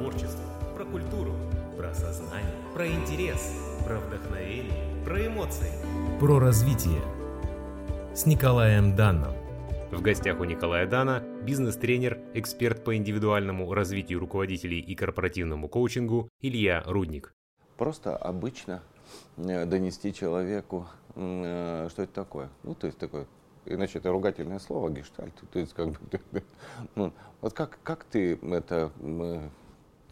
творчество, про культуру, про сознание, про интерес, про вдохновение, про эмоции, про развитие. С Николаем Данном. В гостях у Николая Дана бизнес-тренер, эксперт по индивидуальному развитию руководителей и корпоративному коучингу Илья Рудник. Просто обычно э, донести человеку, э, что это такое. Ну, то есть такое иначе это ругательное слово, гештальт. То есть, как бы, ну, вот как, как ты это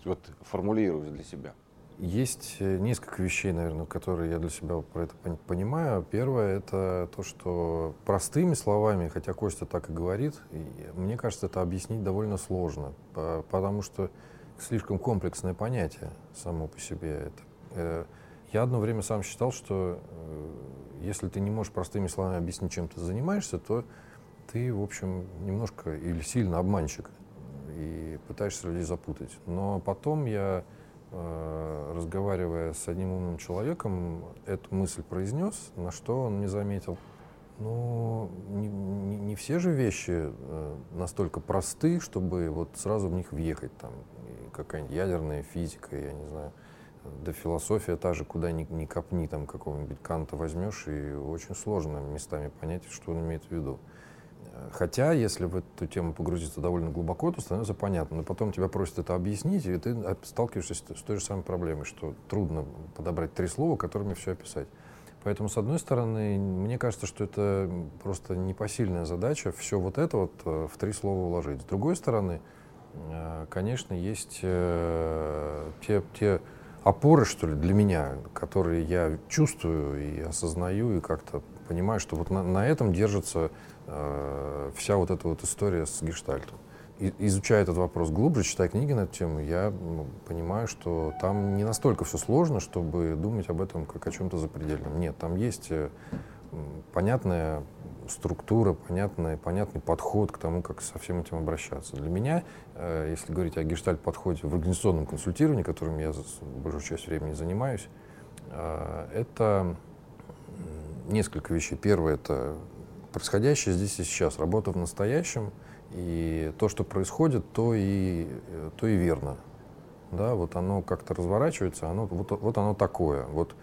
вот, формулируешь для себя? Есть э, несколько вещей, наверное, которые я для себя про это понимаю. Первое — это то, что простыми словами, хотя Костя так и говорит, мне кажется, это объяснить довольно сложно, потому что слишком комплексное понятие само по себе. Это. Э, я одно время сам считал, что э, если ты не можешь простыми словами объяснить, чем ты занимаешься, то ты, в общем, немножко или сильно обманщик и пытаешься людей запутать. Но потом я, э, разговаривая с одним умным человеком, эту мысль произнес, на что он мне заметил, ну, не, не, не все же вещи э, настолько просты, чтобы вот сразу в них въехать, там, какая-нибудь ядерная физика, я не знаю, да философия та же, куда ни, ни копни, там какого-нибудь Канта возьмешь, и очень сложно местами понять, что он имеет в виду. Хотя, если в эту тему погрузиться довольно глубоко, то становится понятно. Но потом тебя просят это объяснить, и ты сталкиваешься с, той же самой проблемой, что трудно подобрать три слова, которыми все описать. Поэтому, с одной стороны, мне кажется, что это просто непосильная задача все вот это вот э, в три слова уложить. С другой стороны, э, конечно, есть э, те, те опоры, что ли, для меня, которые я чувствую и осознаю, и как-то понимаю, что вот на, на этом держится э, вся вот эта вот история с гештальтом. И, изучая этот вопрос глубже, читая книги на эту тему, я ну, понимаю, что там не настолько все сложно, чтобы думать об этом как о чем-то запредельном. Нет, там есть э, понятная структура, понятный, понятный подход к тому, как со всем этим обращаться. Для меня, э, если говорить о гештальт-подходе в организационном консультировании, которым я большую часть времени занимаюсь, э, это несколько вещей. Первое — это происходящее здесь и сейчас, работа в настоящем, и то, что происходит, то и, то и верно. Да, вот оно как-то разворачивается, оно, вот, вот оно такое. Вот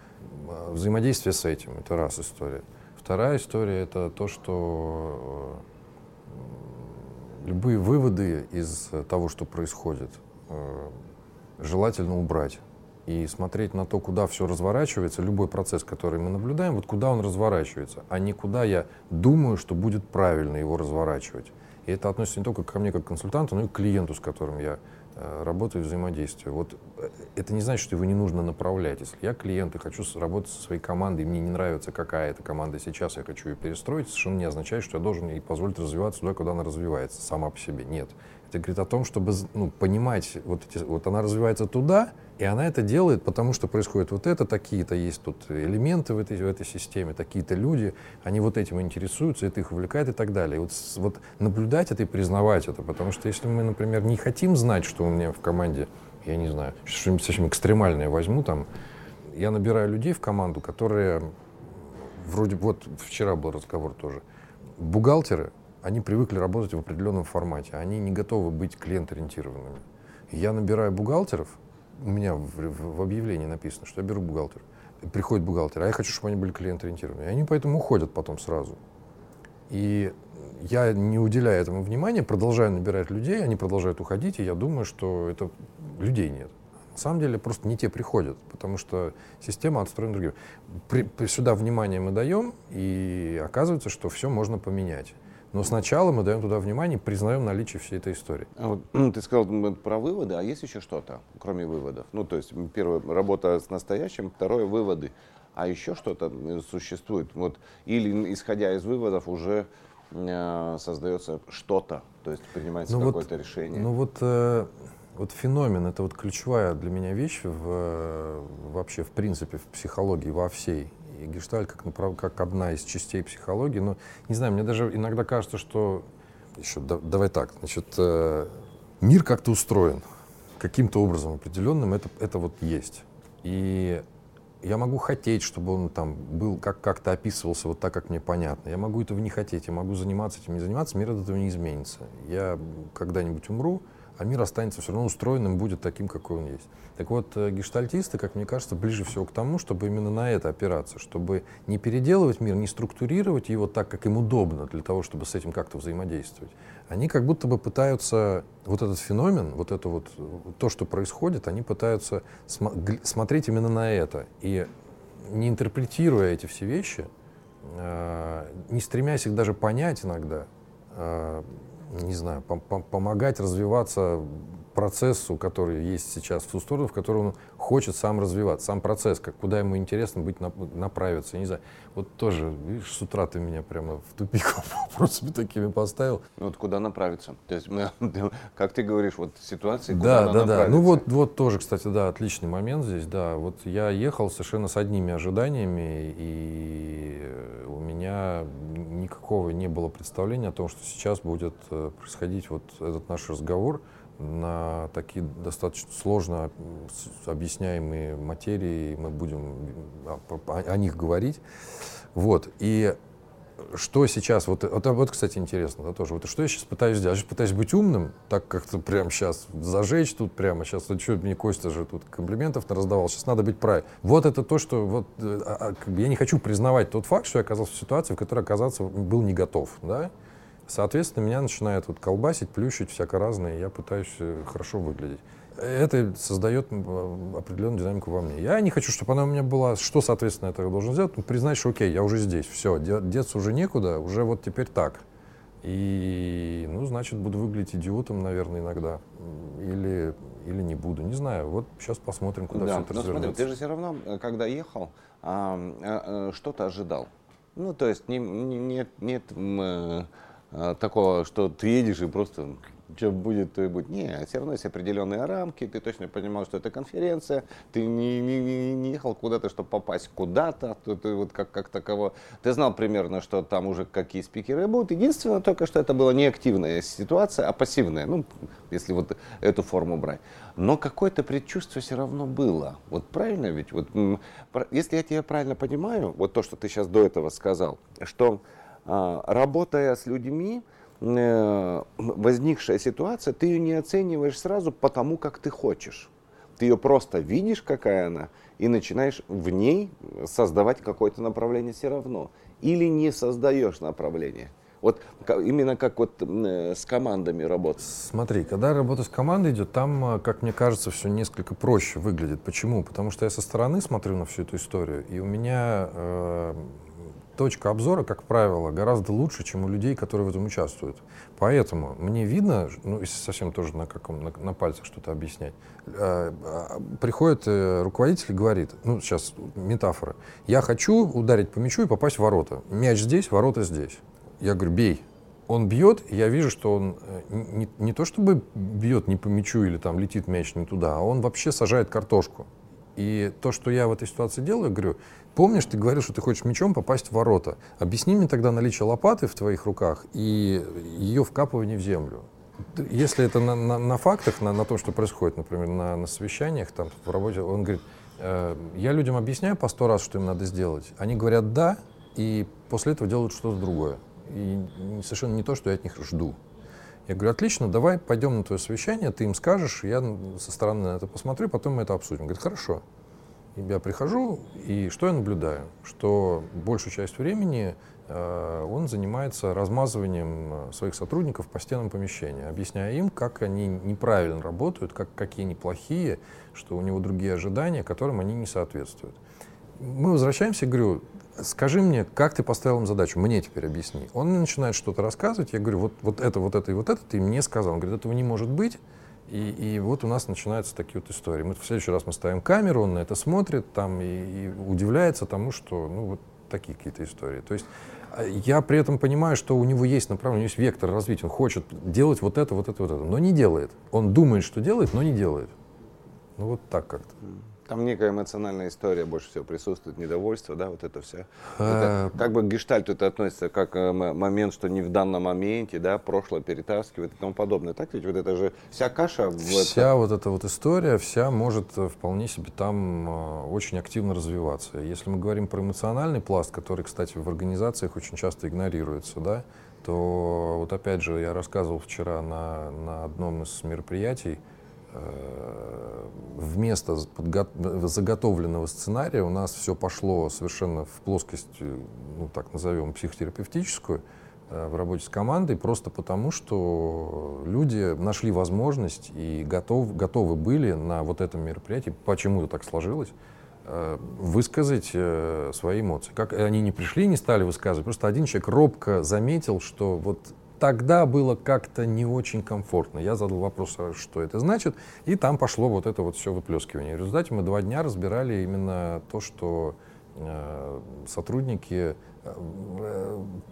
э, взаимодействие с этим — это раз история. Вторая история — это то, что э, любые выводы из того, что происходит, э, желательно убрать и смотреть на то, куда все разворачивается, любой процесс, который мы наблюдаем, вот куда он разворачивается, а не куда я думаю, что будет правильно его разворачивать. И это относится не только ко мне как консультанту, но и к клиенту, с которым я Э, работы и взаимодействия. Вот э, это не значит, что его не нужно направлять. Если я клиент и хочу работать со своей командой, мне не нравится, какая эта команда сейчас, я хочу ее перестроить, совершенно не означает, что я должен ей позволить развиваться туда, куда она развивается, сама по себе. Нет. Это говорит о том, чтобы ну, понимать, вот, эти, вот она развивается туда, и она это делает, потому что происходит вот это, такие-то есть тут элементы в этой, в этой системе, такие-то люди, они вот этим интересуются, это их увлекает и так далее. И вот, вот наблюдать это и признавать это, потому что если мы, например, не хотим знать, что у меня в команде, я не знаю, что-нибудь совсем экстремальное возьму там, я набираю людей в команду, которые вроде, вот вчера был разговор тоже, бухгалтеры, они привыкли работать в определенном формате, они не готовы быть клиент-ориентированными. Я набираю бухгалтеров, у меня в, в, в объявлении написано, что я беру бухгалтер. Приходит бухгалтер, а я хочу, чтобы они были клиент-ориентированы. И они поэтому уходят потом сразу. И я, не уделяя этому внимания, продолжаю набирать людей, они продолжают уходить, и я думаю, что это людей нет. На самом деле просто не те приходят, потому что система отстроена другим. При, при, сюда внимание мы даем, и оказывается, что все можно поменять. Но сначала мы даем туда внимание, признаем наличие всей этой истории. А вот, ну, ты сказал про выводы, а есть еще что-то, кроме выводов? Ну, то есть, первое, работа с настоящим, второе, выводы. А еще что-то существует? Вот, или, исходя из выводов, уже э, создается что-то, то есть принимается ну какое-то вот, решение? Ну вот, э, вот феномен, это вот ключевая для меня вещь в, вообще, в принципе, в психологии во всей и гештальт как, направ... как одна из частей психологии. Но, не знаю, мне даже иногда кажется, что... Еще, да, давай так, значит, э, мир как-то устроен каким-то образом определенным, это, это вот есть. И я могу хотеть, чтобы он там был, как, как-то описывался вот так, как мне понятно. Я могу этого не хотеть, я могу заниматься этим, не заниматься, мир от этого не изменится. Я когда-нибудь умру, а мир останется все равно устроенным, будет таким, какой он есть. Так вот, э, гештальтисты, как мне кажется, ближе всего к тому, чтобы именно на это опираться, чтобы не переделывать мир, не структурировать его так, как им удобно, для того, чтобы с этим как-то взаимодействовать. Они как будто бы пытаются вот этот феномен, вот это вот, то, что происходит, они пытаются см- смотреть именно на это. И не интерпретируя эти все вещи, э, не стремясь их даже понять иногда, э, не знаю, пом помогать развиваться процессу, который есть сейчас в ту сторону, в которую он хочет сам развиваться, сам процесс, как, куда ему интересно быть, направиться, не знаю. Вот тоже, видишь, с утра ты меня прямо в тупик вопросами такими поставил. Ну вот куда направиться? То есть, как ты говоришь, вот ситуации, куда Да, да, да. Ну вот, вот тоже, кстати, да, отличный момент здесь, да. Вот я ехал совершенно с одними ожиданиями, и у меня никакого не было представления о том, что сейчас будет э, происходить вот этот наш разговор на такие достаточно сложно объясняемые материи, мы будем о, о них говорить. Вот. И что сейчас, вот, вот, вот кстати, интересно, да, тоже, вот что я сейчас пытаюсь сделать? Я сейчас пытаюсь быть умным, так как-то прямо сейчас зажечь тут прямо, сейчас, вот что, мне Костя же тут комплиментов раздавал, сейчас надо быть правильным. Вот это то, что, вот, а, а, бы я не хочу признавать тот факт, что я оказался в ситуации, в которой оказаться был не готов, да, Соответственно, меня начинает вот колбасить, плющить всяко разное, и я пытаюсь э, хорошо выглядеть. Это создает определенную динамику во мне. Я не хочу, чтобы она у меня была. Что, соответственно, я должен сделать? Ну, признать, что окей, я уже здесь, все, деться уже некуда, уже вот теперь так. И, ну, значит, буду выглядеть идиотом, наверное, иногда. Или, или не буду, не знаю. Вот сейчас посмотрим, куда да, все это но смотри, ты же все равно, э, когда ехал, что-то ожидал. Ну, то есть не, не, нет, нет такого, что ты едешь и просто что будет, то и будет. Не, все равно есть определенные рамки, ты точно понимал, что это конференция, ты не, не, не ехал куда-то, чтобы попасть куда-то, ты, ты вот как, как таково. Ты знал примерно, что там уже какие спикеры будут. Единственное только, что это была не активная ситуация, а пассивная, ну, если вот эту форму брать. Но какое-то предчувствие все равно было. Вот правильно ведь? Вот, если я тебя правильно понимаю, вот то, что ты сейчас до этого сказал, что работая с людьми, э, возникшая ситуация, ты ее не оцениваешь сразу потому, как ты хочешь. Ты ее просто видишь, какая она, и начинаешь в ней создавать какое-то направление все равно. Или не создаешь направление. Вот именно как вот э, с командами работать. Смотри, когда работа с командой идет, там, э, как мне кажется, все несколько проще выглядит. Почему? Потому что я со стороны смотрю на всю эту историю, и у меня э, точка обзора, как правило, гораздо лучше, чем у людей, которые в этом участвуют. Поэтому мне видно, ну, если совсем тоже на, каком, на, на пальцах что-то объяснять, э, э, приходит э, руководитель и говорит, ну, сейчас метафора, я хочу ударить по мячу и попасть в ворота. Мяч здесь, ворота здесь. Я говорю, бей. Он бьет, я вижу, что он э, не, не то чтобы бьет не по мячу или там летит мяч не туда, а он вообще сажает картошку. И то, что я в этой ситуации делаю, говорю, Помнишь, ты говорил, что ты хочешь мечом попасть в ворота. Объясни мне тогда наличие лопаты в твоих руках и ее вкапывание в землю. Если это на, на, на фактах, на, на том, что происходит, например, на, на совещаниях, там, в работе, он говорит, э, я людям объясняю по сто раз, что им надо сделать. Они говорят «да», и после этого делают что-то другое. И совершенно не то, что я от них жду. Я говорю, отлично, давай пойдем на твое совещание, ты им скажешь, я со стороны на это посмотрю, потом мы это обсудим. Говорит, хорошо я прихожу, и что я наблюдаю? Что большую часть времени э, он занимается размазыванием э, своих сотрудников по стенам помещения, объясняя им, как они неправильно работают, как, какие они плохие, что у него другие ожидания, которым они не соответствуют. Мы возвращаемся, говорю, скажи мне, как ты поставил им задачу, мне теперь объясни. Он начинает что-то рассказывать, я говорю, вот, вот это, вот это и вот это ты мне сказал. Он говорит, этого не может быть, и, и вот у нас начинаются такие вот истории. Мы, в следующий раз мы ставим камеру, он на это смотрит там, и, и удивляется тому, что ну, вот такие какие-то истории. То есть а, я при этом понимаю, что у него есть направление, у него есть вектор развития. Он хочет делать вот это, вот это, вот это, но не делает. Он думает, что делает, но не делает. Ну вот так как-то. Там некая эмоциональная история больше всего присутствует, недовольство, да, вот это все. Это, как бы к гештальту это относится как э, момент, что не в данном моменте, да, прошлое перетаскивает и тому подобное. Так ведь вот это же вся каша. Вся это... вот эта вот история, вся может э, вполне себе там э, очень активно развиваться. Если мы говорим про эмоциональный пласт, который, кстати, в организациях очень часто игнорируется, да, то вот опять же я рассказывал вчера на, на одном из мероприятий, вместо подго- заготовленного сценария у нас все пошло совершенно в плоскость, ну так назовем, психотерапевтическую, Э, в работе с командой просто потому, что люди нашли возможность и готов, готовы были на вот этом мероприятии, почему-то так сложилось, э, высказать э, свои эмоции. Как они не пришли, не стали высказывать, просто один человек робко заметил, что вот тогда было как-то не очень комфортно. Я задал вопрос, а что это значит, и там пошло вот это вот все выплескивание. В результате мы два дня разбирали именно то, что сотрудники Э,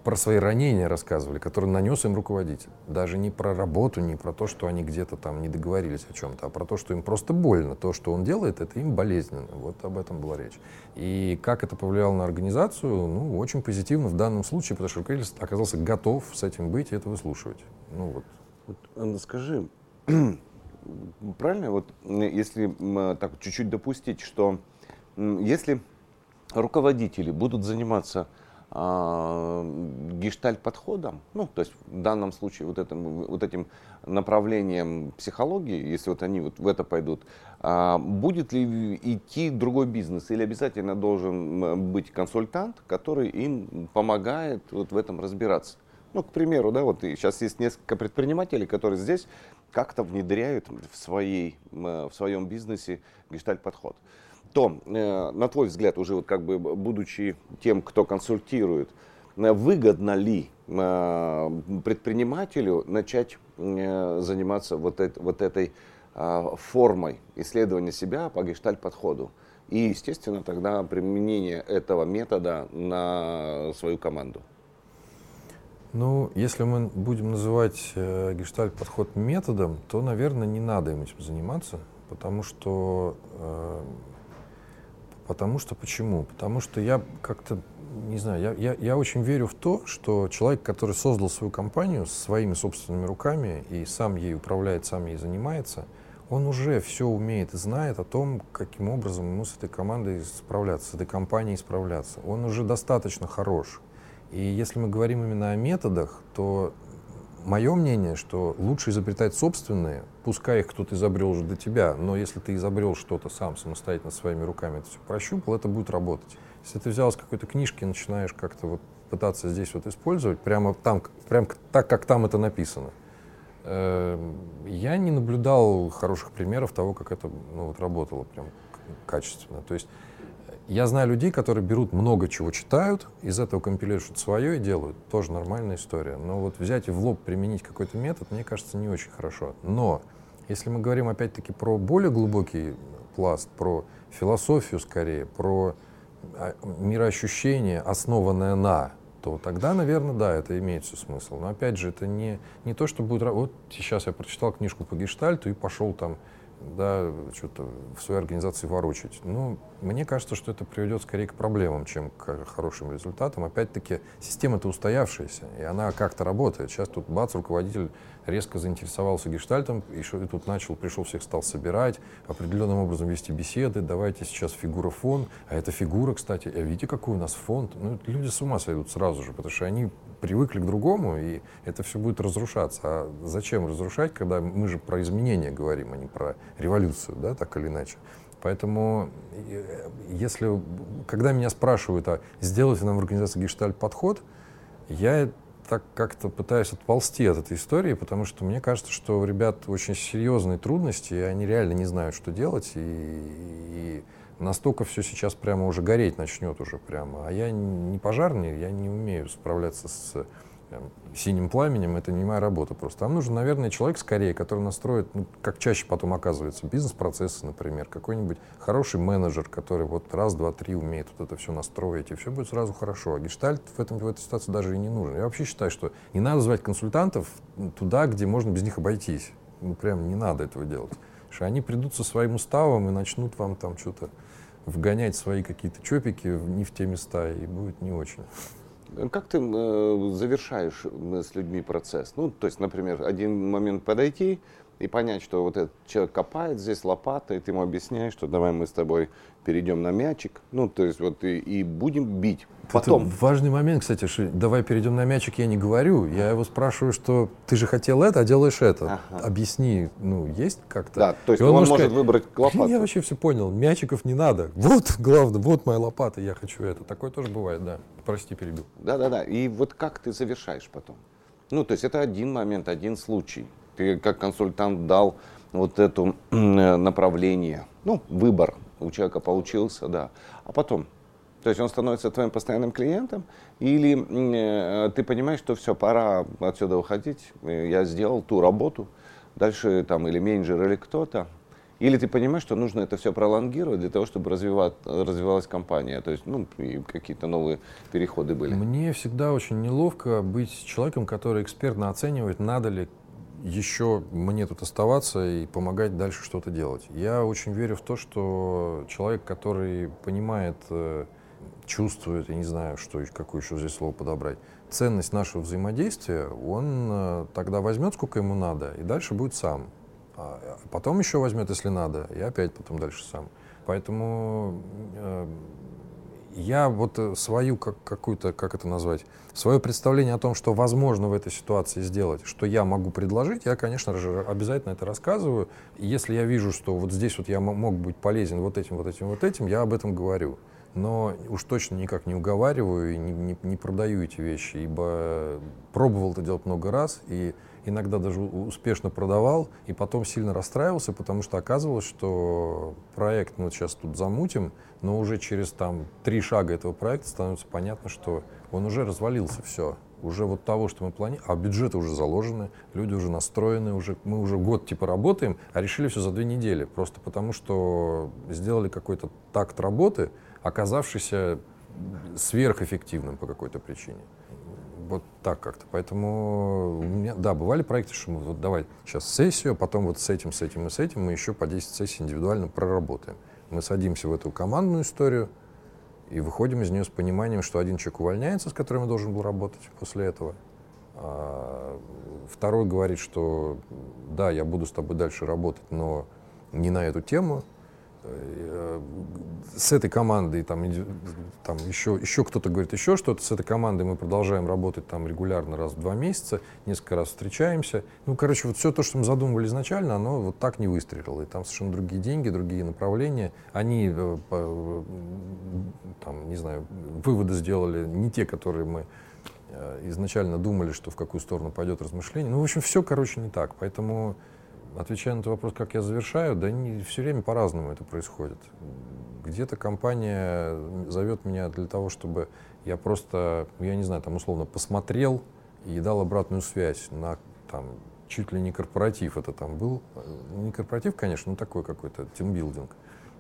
про свои ранения рассказывали, которые нанес им руководитель. Даже не про работу, не про то, что они где-то там не договорились о чем-то, а про то, что им просто больно. То, что он делает, это им болезненно. Вот об этом была речь. И как это повлияло на организацию, ну, очень позитивно в данном случае, потому что руководитель оказался готов с этим быть и это выслушивать. Ну, вот. Вот, Анна, скажи, правильно, вот если так чуть-чуть допустить, что если руководители будут заниматься гештальт-подходом, ну, то есть в данном случае вот этим, вот этим направлением психологии, если вот они вот в это пойдут, э, будет ли идти другой бизнес? Или обязательно должен быть консультант, который им помогает вот в этом разбираться? Ну, к примеру, да, вот сейчас есть несколько предпринимателей, которые здесь как-то внедряют в, своей, в своем бизнесе гештальт-подход то, э, на твой взгляд, уже вот как бы будучи тем, кто консультирует, э, выгодно ли э, предпринимателю начать заниматься вот, это, вот этой формой исследования себя по гештальт-подходу? И, естественно, тогда применение этого метода на свою команду. Ну, если мы будем называть э, гештальт-подход методом, то, наверное, не надо им этим заниматься, потому что э, Потому что почему? Потому что я как-то, не знаю, я, я, я очень верю в то, что человек, который создал свою компанию своими собственными руками и сам ей управляет, сам ей занимается, он уже все умеет и знает о том, каким образом ему с этой командой справляться, с этой компанией справляться. Он уже достаточно хорош. И если мы говорим именно о методах, то мое мнение, что лучше изобретать собственные, пускай их кто-то изобрел уже до тебя, но если ты изобрел что-то сам самостоятельно своими руками, это все прощупал, это будет работать. Если ты взял с какой-то книжки и начинаешь как-то вот пытаться здесь вот использовать, прямо там, прям так, как там это написано, эм, я не наблюдал хороших примеров того, как это ну, вот, работало прям качественно. То есть я знаю людей, которые берут много чего читают, из этого компилируют что-то свое и делают. Тоже нормальная история. Но вот взять и в лоб применить какой-то метод, мне кажется, не очень хорошо. Но если мы говорим опять-таки про более глубокий пласт, про философию скорее, про а, мироощущение, основанное на, то тогда, наверное, да, это имеет все смысл. Но опять же, это не, не то, что будет... Вот сейчас я прочитал книжку по гештальту и пошел там да, что-то в своей организации ворочать. Ну, мне кажется, что это приведет скорее к проблемам, чем к хорошим результатам. Опять-таки, система-то устоявшаяся, и она как-то работает. Сейчас тут бац, руководитель резко заинтересовался гештальтом, и, и тут начал, пришел, всех стал собирать, определенным образом вести беседы, давайте сейчас фигура-фон, а эта фигура, кстати, а видите, какой у нас фонд? Ну, люди с ума сойдут сразу же, потому что они привыкли к другому, и это все будет разрушаться. А зачем разрушать, когда мы же про изменения говорим, а не про революцию, да, так или иначе. Поэтому, э, если, когда меня спрашивают, а сделать ли нам в организации гештальт подход, я так как-то пытаюсь отползти от этой истории, потому что мне кажется, что у ребят очень серьезные трудности, и они реально не знают, что делать, и, и настолько все сейчас прямо уже гореть начнет уже прямо. А я не пожарный, я не умею справляться с синим пламенем, это не моя работа просто. Там нужен, наверное, человек скорее, который настроит, ну, как чаще потом оказывается, бизнес-процессы, например, какой-нибудь хороший менеджер, который вот раз, два, три умеет вот это все настроить, и все будет сразу хорошо. А гештальт в, этом, в этой ситуации даже и не нужен. Я вообще считаю, что не надо звать консультантов туда, где можно без них обойтись. Ну, прям не надо этого делать. Потому что они придут со своим уставом и начнут вам там что-то вгонять свои какие-то чопики не в те места, и будет не очень. Как ты э, завершаешь с людьми процесс? Ну, то есть, например, один момент подойти, и понять, что вот этот человек копает здесь лопатой, ты ему объясняешь, что давай мы с тобой перейдем на мячик, ну, то есть вот и, и будем бить. Потом. Это важный момент, кстати, что давай перейдем на мячик, я не говорю. Я его спрашиваю, что ты же хотел это, а делаешь это. Ага. Объясни, ну, есть как-то? Да, то есть И он, может сказать, выбрать лопату. Я вообще все понял, мячиков не надо. Вот, главное, вот моя лопата, я хочу это. Такое тоже бывает, да. Прости, перебил. Да-да-да. И вот как ты завершаешь потом? Ну, то есть это один момент, один случай. Ты как консультант дал вот это направление, ну, выбор у человека получился, да. А потом, то есть он становится твоим постоянным клиентом, или э, ты понимаешь, что все, пора отсюда уходить, э, я сделал ту работу, дальше там или менеджер, или кто-то, или ты понимаешь, что нужно это все пролонгировать для того, чтобы развивалась компания, то есть ну, какие-то новые переходы были. Мне всегда очень неловко быть человеком, который экспертно оценивает, надо ли еще мне тут оставаться и помогать дальше что-то делать. Я очень верю в то, что человек, который понимает, э, чувствует, я не знаю, что, какое еще здесь слово подобрать, ценность нашего взаимодействия, он э, тогда возьмет, сколько ему надо, и дальше будет сам. А потом еще возьмет, если надо, и опять потом дальше сам. Поэтому э, я вот э, свою как, какую-то, как это назвать, свое представление о том, что возможно в этой ситуации сделать, что я могу предложить, я, конечно же, обязательно это рассказываю. Если я вижу, что вот здесь вот я мог быть полезен вот этим, вот этим, вот этим, я об этом говорю. Но уж точно никак не уговариваю и не, не, не продаю эти вещи, ибо пробовал это делать много раз, и иногда даже успешно продавал, и потом сильно расстраивался, потому что оказывалось, что проект мы сейчас тут замутим, но уже через там три шага этого проекта становится понятно, что он уже развалился, все. Уже вот того, что мы планируем, а бюджеты уже заложены, люди уже настроены, уже, мы уже год типа работаем, а решили все за две недели, просто потому что сделали какой-то такт работы, оказавшийся сверхэффективным по какой-то причине. Вот так как-то. Поэтому, у меня, да, бывали проекты, что мы вот давай сейчас сессию, а потом вот с этим, с этим и с этим мы еще по 10 сессий индивидуально проработаем. Мы садимся в эту командную историю и выходим из нее с пониманием, что один человек увольняется, с которым я должен был работать после этого. А второй говорит, что да, я буду с тобой дальше работать, но не на эту тему. Э, с этой командой там, там еще, еще кто-то говорит еще что-то, с этой командой мы продолжаем работать там регулярно раз в два месяца, несколько раз встречаемся. Ну, короче, вот все то, что мы задумывали изначально, оно вот так не выстрелило. И там совершенно другие деньги, другие направления. Они, э, там, не знаю, выводы сделали не те, которые мы э, изначально думали, что в какую сторону пойдет размышление. Ну, в общем, все, короче, не так. Поэтому Отвечая на этот вопрос, как я завершаю, да не все время по-разному это происходит. Где-то компания зовет меня для того, чтобы я просто, я не знаю, там условно посмотрел и дал обратную связь на там чуть ли не корпоратив это там был. Не корпоратив, конечно, но такой какой-то тимбилдинг.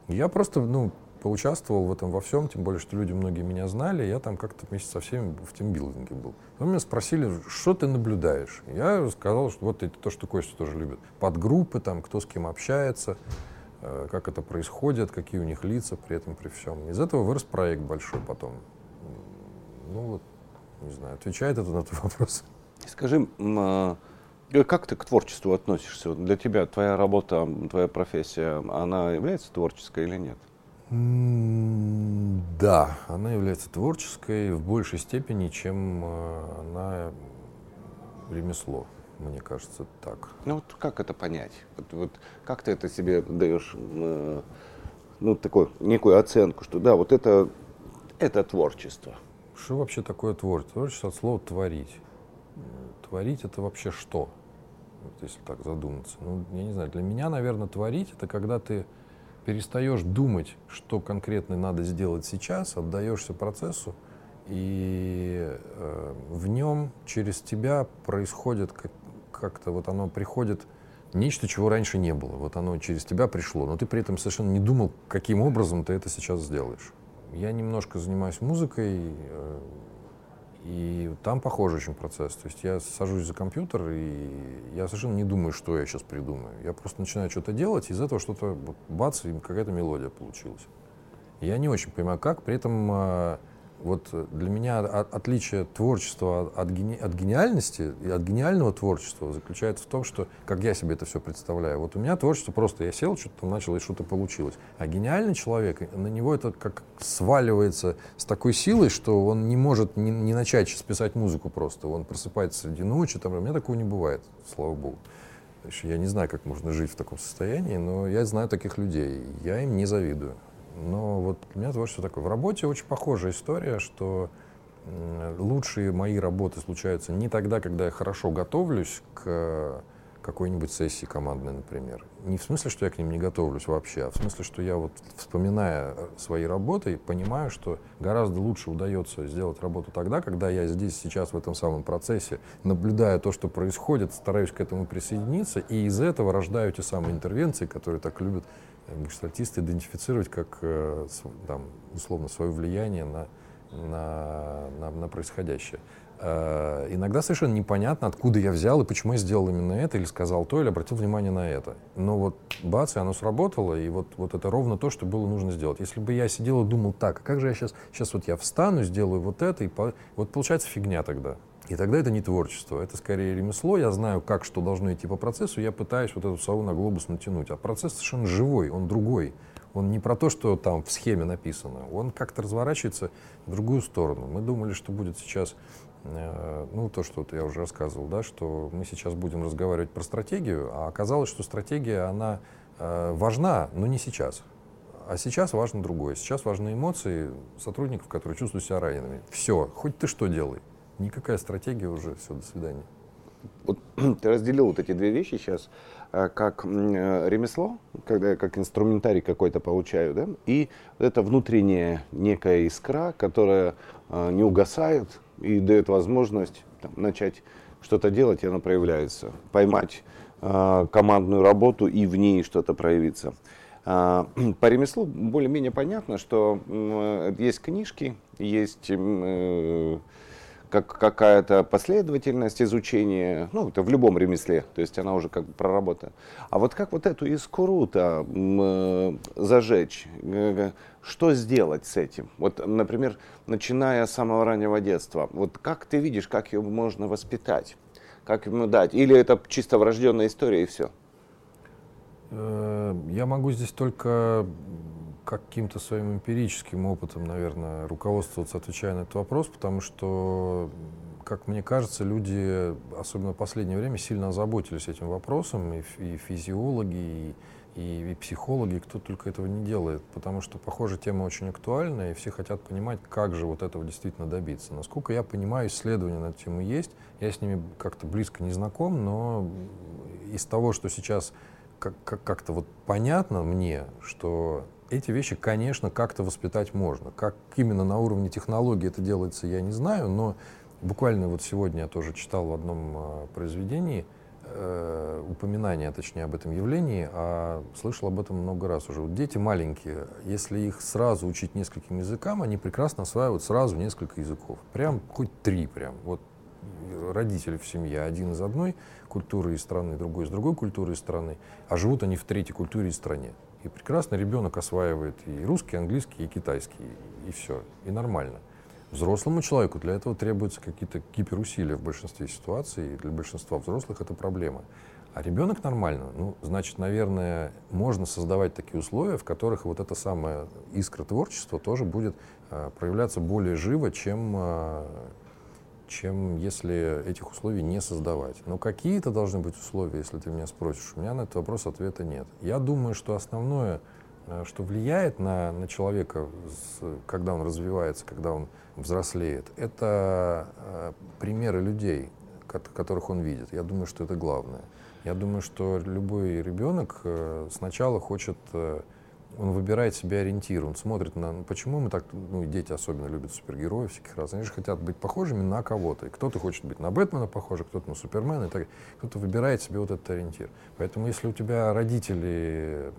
Я просто, ну, поучаствовал в этом во всем, тем более, что люди многие меня знали, я там как-то вместе со всеми в тимбилдинге был. Потом меня спросили, что ты наблюдаешь? Я сказал, что вот это то, что Костя тоже любит. Подгруппы, там, кто с кем общается, э, как это происходит, какие у них лица при этом, при всем. Из этого вырос проект большой потом. Ну вот, не знаю, отвечает это на твой вопрос? Скажи, а, как ты к творчеству относишься? Для тебя твоя работа, твоя профессия, она является творческой или нет? Да, она является творческой в большей степени, чем э, она ремесло, мне кажется, так. Ну вот как это понять? Вот, вот как ты это себе даешь, э, ну такую некую оценку, что да, вот это это творчество. Что вообще такое творчество? Творчество от слова творить. Творить это вообще что? Вот если так задуматься. Ну, я не знаю, для меня, наверное, творить это когда ты перестаешь думать, что конкретно надо сделать сейчас, отдаешься процессу, и э, в нем через тебя происходит как- как-то вот оно приходит нечто, чего раньше не было. Вот оно через тебя пришло, но ты при этом совершенно не думал, каким образом ты это сейчас сделаешь. Я немножко занимаюсь музыкой, э, и там похожий очень процесс. То есть я сажусь за компьютер, и я совершенно не думаю, что я сейчас придумаю. Я просто начинаю что-то делать, и из этого что-то, бац, и какая-то мелодия получилась. Я не очень понимаю, как. При этом э, Вот для меня отличие творчества от, гени, от гениальности и от гениального творчества заключается в том, что как я себе это все представляю. Вот у меня творчество просто я сел, что-то начал и что-то получилось. А гениальный человек, на него это как сваливается с такой силой, что он не может не, не начать писать музыку просто. Он просыпается среди ночи, там, у меня такого не бывает, слава богу. Я не знаю, как можно жить в таком состоянии, но я знаю таких людей. Я им не завидую. Но вот у меня творчество такое. В работе очень похожая история, что лучшие мои работы случаются не тогда, когда я хорошо готовлюсь к какой-нибудь сессии командной, например. Не в смысле, что я к ним не готовлюсь вообще, а в смысле, что я вот, вспоминая свои работы, понимаю, что гораздо лучше удается сделать работу тогда, когда я здесь, сейчас, в этом самом процессе, наблюдая то, что происходит, стараюсь к этому присоединиться, и из этого рождаю те самые интервенции, которые так любят гештальтисты идентифицировать как э, там, условно свое влияние на, на, на, на происходящее. Э, иногда совершенно непонятно, откуда я взял и почему я сделал именно это, или сказал то, или обратил внимание на это. Но вот бац, и оно сработало, и вот, вот это ровно то, что было нужно сделать. Если бы я сидел и думал, так, а как же я сейчас, сейчас вот я встану, сделаю вот это, и по... вот получается фигня тогда. И тогда это не творчество, это скорее ремесло. Я знаю, как что должно идти по процессу, я пытаюсь вот эту сову на глобус натянуть. А процесс совершенно живой, он другой. Он не про то, что там в схеме написано, он как-то разворачивается в другую сторону. Мы думали, что будет сейчас, э, ну, то, что я уже рассказывал, да, что мы сейчас будем разговаривать про стратегию, а оказалось, что стратегия, она э, важна, но не сейчас. А сейчас важно другое. Сейчас важны эмоции сотрудников, которые чувствуют себя ранеными. Все, хоть ты что делай. Никакая стратегия уже, все, до свидания. Вот ты разделил вот эти две вещи сейчас, э, как э, ремесло, когда я как инструментарий какой-то получаю, да, и это внутренняя некая искра, которая э, не угасает и дает возможность там, начать что-то делать, и она проявляется. Поймать командную работу и в ней что-то проявиться. По ремеслу более-менее понятно, что есть книжки, есть как какая-то последовательность изучения, ну, это в любом ремесле, то есть она уже как бы проработана. А вот как вот эту искру-то э, зажечь, что сделать с этим? Вот, например, начиная с самого раннего детства, вот как ты видишь, как ее можно воспитать, как ему дать? Или это чисто врожденная история и все? Э, я могу здесь только каким-то своим эмпирическим опытом, наверное, руководствоваться, отвечая на этот вопрос, потому что, как мне кажется, люди, особенно в последнее время, сильно озаботились этим вопросом, и, и физиологи, и, и, и психологи, кто только этого не делает, потому что, похоже, тема очень актуальна, и все хотят понимать, как же вот этого действительно добиться. Насколько я понимаю, исследования на эту тему есть, я с ними как-то близко не знаком, но из того, что сейчас как-то вот понятно мне, что эти вещи, конечно, как-то воспитать можно. Как именно на уровне технологии это делается, я не знаю, но буквально вот сегодня я тоже читал в одном э, произведении э, упоминание, точнее, об этом явлении, а слышал об этом много раз уже. Вот дети маленькие, если их сразу учить нескольким языкам, они прекрасно осваивают сразу несколько языков. Прям хоть три прям. Вот родители в семье, один из одной культуры и страны, другой из другой культуры и страны, а живут они в третьей культуре и стране. И прекрасно ребенок осваивает и русский, и английский, и китайский, и, все, и нормально. Взрослому человеку для этого требуются какие-то гиперусилия в большинстве ситуаций, и для большинства взрослых это проблема. А ребенок нормально, ну, значит, наверное, можно создавать такие условия, в которых вот эта самая искра творчества тоже будет э, проявляться более живо, чем э, чем если этих условий не создавать. Но какие-то должны быть условия, если ты меня спросишь. У меня на этот вопрос ответа нет. Я думаю, что основное, э, что влияет на, на человека, когда он развивается, когда он взрослеет, это э, примеры людей, которых он видит. Я думаю, что это главное. Я думаю, что любой ребенок э, сначала хочет он выбирает себе ориентир, он смотрит на... Ну, почему мы так, ну, дети особенно любят супергероев всяких раз, они же хотят быть похожими на кого-то. И кто-то хочет быть на Бэтмена похожий, кто-то на Супермена, и так Кто-то выбирает себе вот этот ориентир. Поэтому если у тебя родители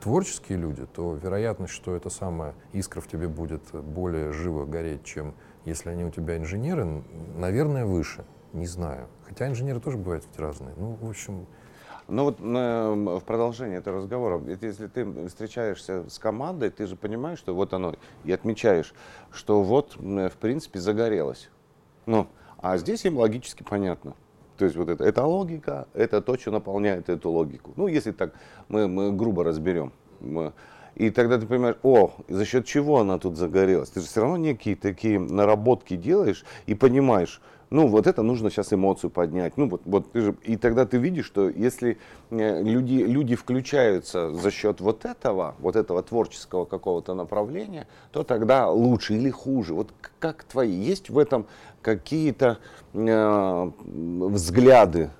творческие люди, то вероятность, что эта самая искра в тебе будет более живо гореть, чем если они у тебя инженеры, наверное, выше. Не знаю. Хотя инженеры тоже бывают разные. Ну, в общем, Ну вот э, в продолжение этого разговора, ведь если ты встречаешься с командой, ты же понимаешь, что вот оно, и отмечаешь, что вот, в принципе, загорелось. Ну, а здесь им логически понятно. То есть вот это, это логика, это то, что наполняет эту логику. Ну, если так мы, мы грубо разберем. И тогда ты понимаешь, о, за счет чего она тут загорелась. Ты же все равно некие такие наработки делаешь и понимаешь, ну вот это нужно сейчас эмоцию поднять. Ну вот, вот ты же, и тогда ты видишь, что если э, люди, люди включаются за счет вот этого, вот этого творческого какого-то направления, то тогда лучше или хуже. Вот как твои, есть в этом какие-то э, взгляды?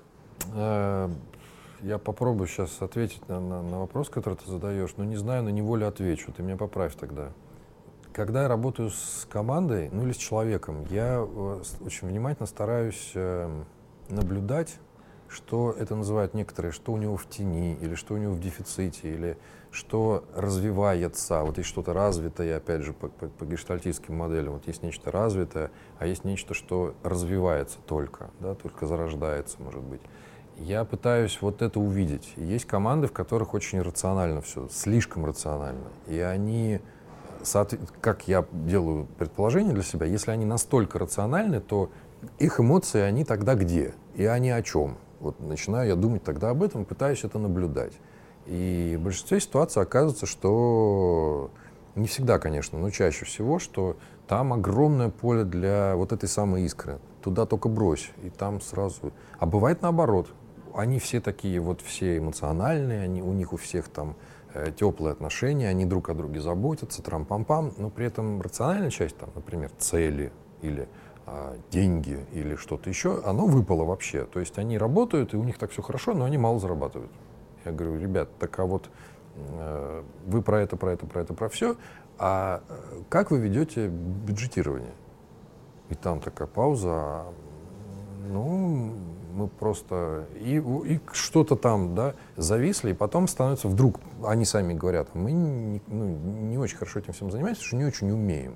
Я попробую сейчас ответить на, на, на вопрос, который ты задаешь, но не знаю, на него ли отвечу. Ты меня поправь тогда. Когда я работаю с командой, ну или с человеком, я э, очень внимательно стараюсь э, наблюдать, что это называют некоторые, что у него в тени, или что у него в дефиците, или что развивается. Вот есть что-то развитое, опять же, по, по, по гештальтистским моделям. Вот есть нечто развитое, а есть нечто, что развивается только, да, только зарождается, может быть. Я пытаюсь вот это увидеть. есть команды, в которых очень рационально все, слишком рационально. И они, как я делаю предположение для себя, если они настолько рациональны, то их эмоции, они тогда где? И они о чем? Вот начинаю я думать тогда об этом, пытаюсь это наблюдать. И в большинстве ситуаций оказывается, что не всегда, конечно, но чаще всего, что там огромное поле для вот этой самой искры. Туда только брось, и там сразу... А бывает наоборот они все такие вот все эмоциональные, они, у них у всех там э, теплые отношения, они друг о друге заботятся, трам-пам-пам, но при этом рациональная часть, там, например, цели или э, деньги или что-то еще, оно выпало вообще. То есть они работают, и у них так все хорошо, но они мало зарабатывают. Я говорю, ребят, так а вот э, вы про это, про это, про это, про все, а э, как вы ведете бюджетирование? И там такая пауза, а, ну, мы просто и, и что-то там, да, зависли, и потом становится вдруг, они сами говорят, мы не, ну, не очень хорошо этим всем занимаемся, потому что не очень умеем.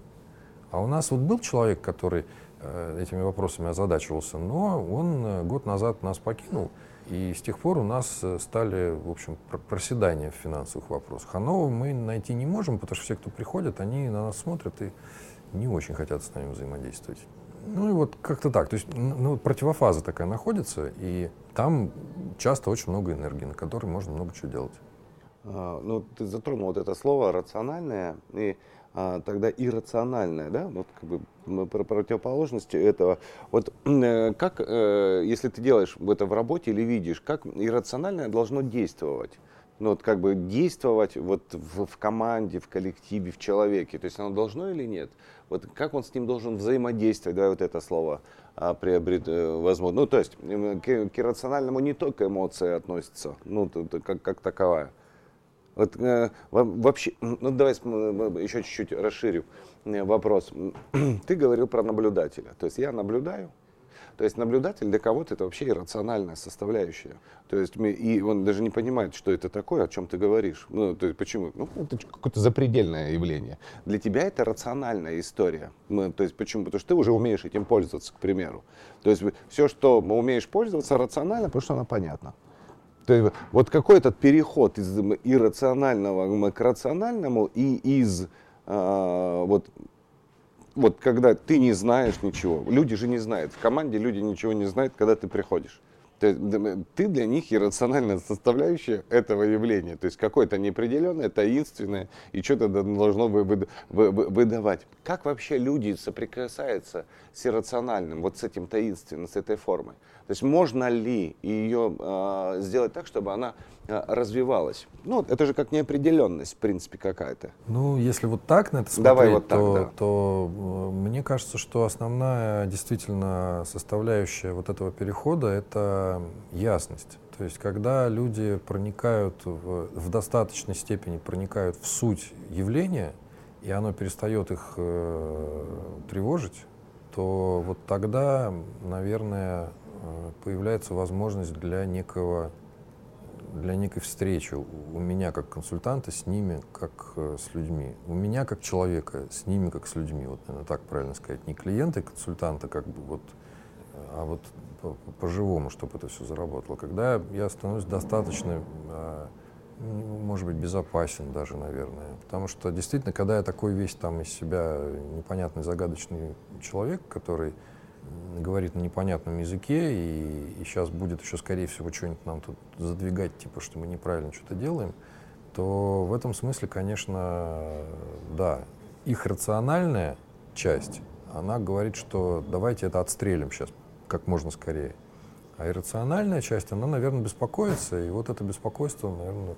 А у нас вот был человек, который э, этими вопросами озадачивался, но он э, год назад нас покинул, и с тех пор у нас э, стали, в общем, проседания в финансовых вопросах. А нового мы найти не можем, потому что все, кто приходят, они на нас смотрят и не очень хотят с нами взаимодействовать. Ну и вот как-то так. То есть ну, противофаза такая находится, и там часто очень много энергии, на которой можно много чего делать. А, ну, ты затронул вот это слово рациональное, и а, тогда иррациональное, да, вот как бы про противоположности этого. Вот э, как, э, если ты делаешь это в работе или видишь, как иррациональное должно действовать? Ну, вот как бы действовать вот в, в команде, в коллективе, в человеке. То есть оно должно или нет? Вот как он с ним должен взаимодействовать, давай вот это слово а, приобрет э, возможно. Ну, то есть к, к иррациональному не только эмоции относятся, ну, как, как таковая. Вот э, вообще, ну давай еще чуть-чуть расширю э, вопрос. Ты говорил про наблюдателя. То есть я наблюдаю, то есть наблюдатель для кого-то это вообще иррациональная составляющая. То есть мы, и он даже не понимает, что это такое, о чем ты говоришь. Ну, то есть почему? Ну, это какое-то запредельное явление. Для тебя это рациональная история. Ну, то есть почему? Потому что ты уже умеешь этим пользоваться, к примеру. То есть все, что мы умеешь пользоваться, рационально, потому что оно понятно. То есть вот какой этот переход из иррационального к рациональному и из э, вот вот когда ты не знаешь ничего, люди же не знают, в команде люди ничего не знают, когда ты приходишь. Ты, ты для них иррациональная составляющая этого явления. То есть какое-то неопределенное, таинственное, и что-то должно вы, вы, вы, выдавать. Как вообще люди соприкасаются с иррациональным, вот с этим таинственным, с этой формой? То есть можно ли ее э, сделать так, чтобы она э, развивалась? Ну, это же как неопределенность, в принципе, какая-то. Ну, если вот так на это смотреть, Давай вот так, то, да. то э, мне кажется, что основная действительно составляющая вот этого перехода — это ясность. То есть, когда люди проникают в, в достаточной степени проникают в суть явления, и оно перестает их э, тревожить, то вот тогда, наверное, Э, появляется возможность для некого для некой встречи у меня как консультанта с ними как э, с людьми. У меня как человека с ними как с людьми. Вот наверное, так правильно сказать. Не клиента и консультанта как бы вот а вот по-живому, чтобы это все заработало. Когда я становлюсь достаточно, а, может быть, безопасен даже, наверное. Потому что действительно, когда я такой весь там из себя непонятный, загадочный человек, который говорит на непонятном языке, и, и сейчас будет еще, скорее всего, что-нибудь нам тут задвигать, типа, что мы неправильно что-то делаем, то в этом смысле, конечно, да, их рациональная часть, она говорит, что давайте это отстрелим сейчас как можно скорее. А иррациональная часть, она, наверное, беспокоится, и вот это беспокойство, наверное,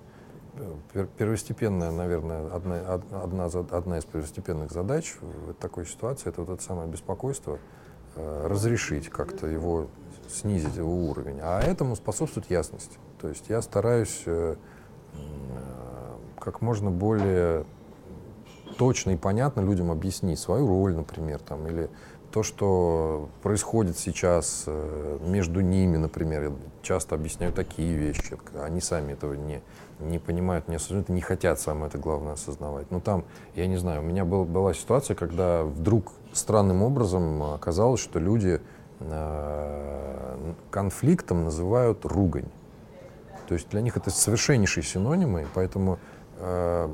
первостепенная, наверное, одна, одна, одна из первостепенных задач в такой ситуации, это вот это самое беспокойство, э, разрешить как-то его, снизить его уровень. А этому способствует ясность. То есть я стараюсь э, как можно более точно и понятно людям объяснить свою роль, например, там, или то, что происходит сейчас э, между ними, например, я часто объясняю такие вещи, они сами этого не, не понимают, не осознают, не хотят самое это главное осознавать. Ну там, я не знаю, у меня был, была ситуация, когда вдруг странным образом оказалось, что люди э, конфликтом называют ругань. То есть для них это совершеннейшие синонимы, поэтому э,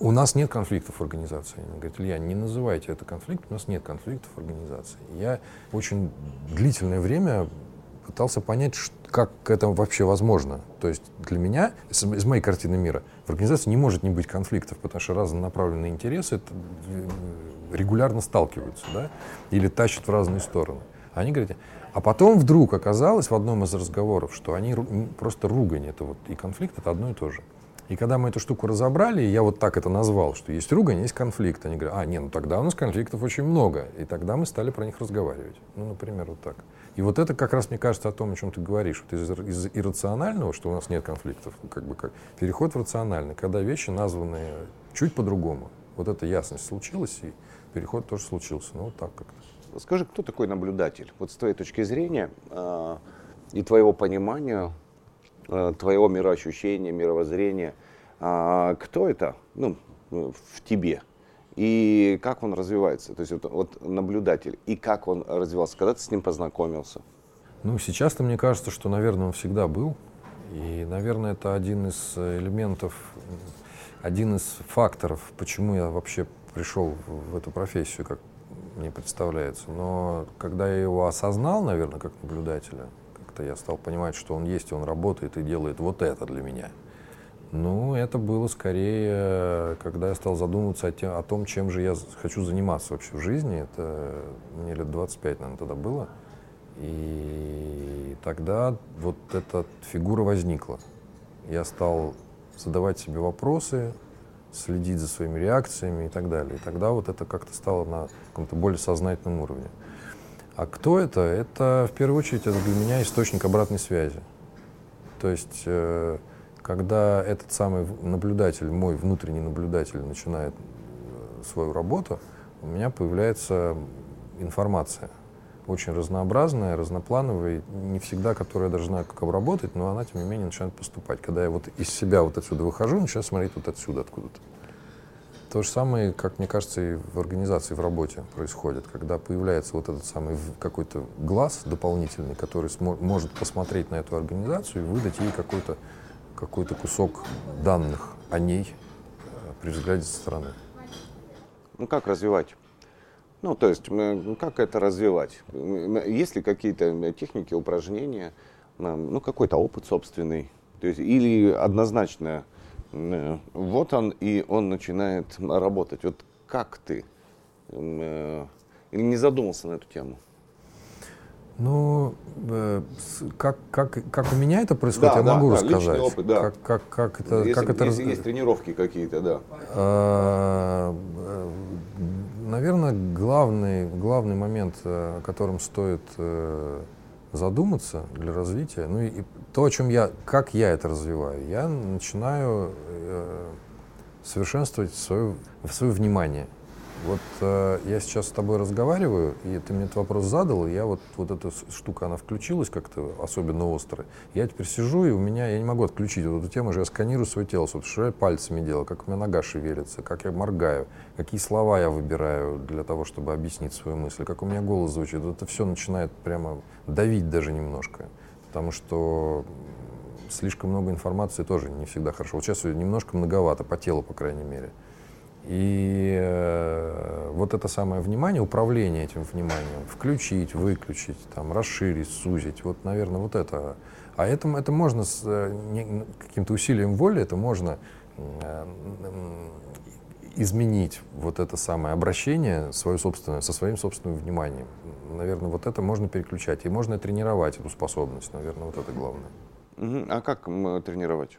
у нас нет конфликтов в организации. Они говорят, Илья, не называйте это конфликт, у нас нет конфликтов в организации. Я очень длительное время пытался понять, как это вообще возможно. То есть для меня, из, моей картины мира, в организации не может не быть конфликтов, потому что разнонаправленные интересы э, регулярно сталкиваются, да, или тащат в разные стороны. Они говорят, а потом вдруг оказалось в одном из разговоров, что они просто ругань, это вот и конфликт, это одно и то же. И когда мы эту штуку разобрали, я вот так это назвал, что есть ругань, есть конфликт. Они говорят, а, не, ну тогда у нас конфликтов очень много. И тогда мы стали про них разговаривать. Ну, например, вот так. И вот это как раз, мне кажется, о том, о чем ты говоришь. Вот из, из иррационального, что у нас нет конфликтов, как бы как переход в рациональный, когда вещи названы чуть по-другому. Вот эта ясность случилась, и переход тоже случился. Ну, вот так как-то. Скажи, кто такой наблюдатель? Вот с твоей точки зрения э, и твоего понимания, твоего мироощущения, мировоззрения. А, кто это ну, в тебе? И как он развивается? То есть вот, вот наблюдатель. И как он развивался? Когда ты с ним познакомился? Ну, сейчас-то мне кажется, что, наверное, он всегда был. И, наверное, это один из элементов, один из факторов, почему я вообще пришел в эту профессию, как мне представляется. Но когда я его осознал, наверное, как наблюдателя, как-то я стал понимать, что он есть, он работает и делает вот это для меня. Ну, это было скорее, когда я стал задумываться о, тем, о том, чем же я хочу заниматься вообще в жизни. Это мне лет 25, наверное, тогда было. И тогда вот эта фигура возникла. Я стал задавать себе вопросы, следить за своими реакциями и так далее. И тогда вот это как-то стало на каком-то более сознательном уровне. А кто это? Это в первую очередь это для меня источник обратной связи. То есть, э, когда этот самый наблюдатель, мой внутренний наблюдатель, начинает э, свою работу, у меня появляется информация. Очень разнообразная, разноплановая, не всегда, которая я даже знаю, как обработать, но она, тем не менее, начинает поступать. Когда я вот из себя вот отсюда выхожу, начинаю смотреть вот отсюда, откуда-то. То же самое, как мне кажется, и в организации, в работе происходит, когда появляется вот этот самый какой-то глаз дополнительный, который может посмотреть на эту организацию и выдать ей какой-то какой кусок данных о ней э, при взгляде со стороны. Ну как развивать? Ну, то есть, как это развивать? Есть ли какие-то техники, упражнения, ну, какой-то опыт собственный? То есть, или однозначно вот он, и он начинает работать. Вот как ты? Э, или не задумался на эту тему? Ну, э, как, как, как у меня это происходит, да, я да, могу да, рассказать. Опыт, да. Как, как, как это, если, как это если раз... есть тренировки какие-то, да. А, наверное, главный, главный момент, о котором стоит задуматься для развития. Ну и, и то, о чем я, как я это развиваю, я начинаю э, совершенствовать свое, свое внимание. Вот э, я сейчас с тобой разговариваю, и ты мне этот вопрос задал, и я вот, вот эта штука, она включилась как-то особенно остро. Я теперь сижу, и у меня, я не могу отключить вот эту тему же, я сканирую свое тело, собственно, что я пальцами делаю, как у меня нога шевелится, как я моргаю, какие слова я выбираю для того, чтобы объяснить свою мысль, как у меня голос звучит. Вот это все начинает прямо давить даже немножко, потому что слишком много информации тоже не всегда хорошо. Вот сейчас немножко многовато, по телу, по крайней мере. И э, вот это самое внимание, управление этим вниманием, включить, выключить, там, расширить, сузить, вот, наверное, вот это. А это, это можно с э, каким-то усилием воли, это можно э, изменить вот это самое обращение свое собственное, со своим собственным вниманием. Наверное, вот это можно переключать. И можно тренировать эту способность, наверное, вот это главное. А как тренировать?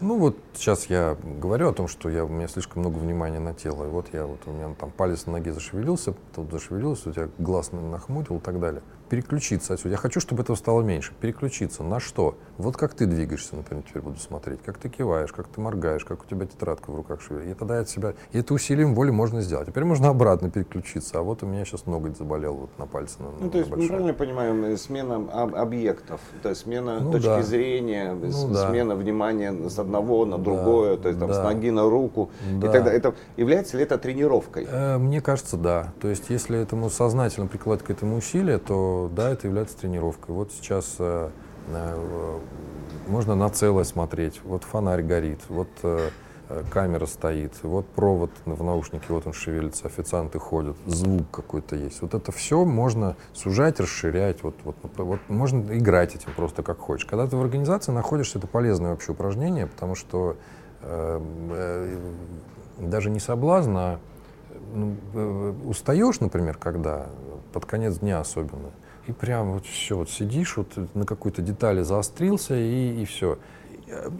Ну вот сейчас я говорю о том, что я, у меня слишком много внимания на тело. И вот я вот у меня там палец на ноге зашевелился, тут зашевелился, у тебя глаз нахмурил и так далее переключиться отсюда. Я хочу, чтобы этого стало меньше. Переключиться на что? Вот как ты двигаешься, например, теперь буду смотреть, как ты киваешь, как ты моргаешь, как у тебя тетрадка в руках шевелит. И тогда я от себя... И это усилием воли можно сделать. Теперь можно обратно переключиться. А вот у меня сейчас ноготь заболел вот на пальце. На, ну, то есть, мы правильно понимаем, смена об- объектов, то есть смена ну, точки да. зрения, ну, смена да. внимания с одного на другое, да. то есть там, да. с ноги на руку. Да. И тогда это является ли это тренировкой? Э, мне кажется, да. То есть, если этому сознательно прикладывать к этому усилия, то да, это является тренировкой. Вот сейчас э, э, можно на целое смотреть. Вот фонарь горит, вот э, э, камера стоит, вот провод в наушнике, вот он шевелится, официанты ходят, звук какой-то есть. Вот это все можно сужать, расширять, вот, вот, вот можно играть этим просто как хочешь. Когда ты в организации находишься, это полезное вообще упражнение, потому что э, э, даже не соблазн, а ну, э, устаешь, например, когда, под конец дня особенно, и прям вот все, вот сидишь, вот на какой-то детали заострился, и, и все.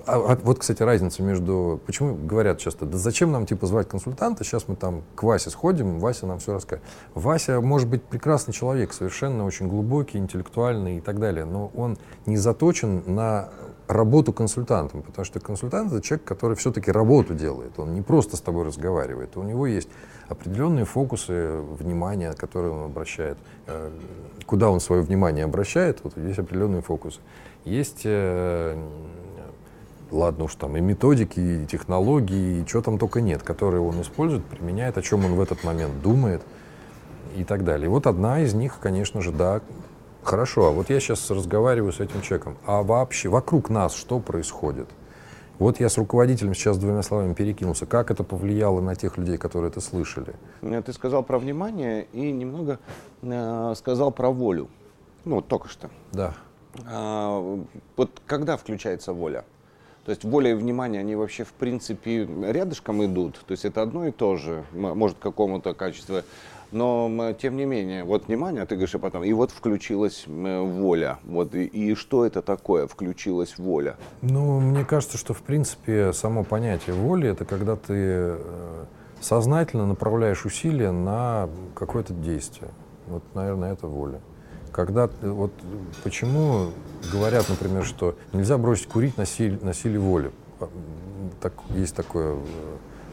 А, а вот, кстати, разница между... Почему говорят часто, да зачем нам, типа, звать консультанта, сейчас мы там к Васе сходим, Вася нам все расскажет. Вася может быть прекрасный человек, совершенно очень глубокий, интеллектуальный и так далее, но он не заточен на работу консультантом, потому что консультант — это человек, который все-таки работу делает, он не просто с тобой разговаривает, у него есть определенные фокусы внимания, которые он обращает, э, куда он свое внимание обращает, вот есть определенные фокусы. Есть, э, ладно уж там, и методики, и технологии, и чего там только нет, которые он использует, применяет, о чем он в этот момент думает и так далее. И вот одна из них, конечно же, да, хорошо, а вот я сейчас разговариваю с этим человеком, а вообще вокруг нас что происходит? Вот я с руководителем сейчас двумя словами перекинулся. Как это повлияло на тех людей, которые это слышали? Э, ты сказал про внимание и немного э, сказал про волю. Ну, только что. Да. А, вот когда включается воля? То есть воля и внимание, они вообще в принципе рядышком идут. То есть это одно и то же, может какому-то качеству но тем не менее, вот внимание, ты говоришь, а потом, и вот включилась воля. Вот и, и что это такое, включилась воля? Ну, мне кажется, что в принципе само понятие воли это когда ты э, сознательно направляешь усилия на какое-то действие. Вот, наверное, это воля. Когда вот почему говорят, например, что нельзя бросить курить на силе, на силе воли. Так, есть такое э,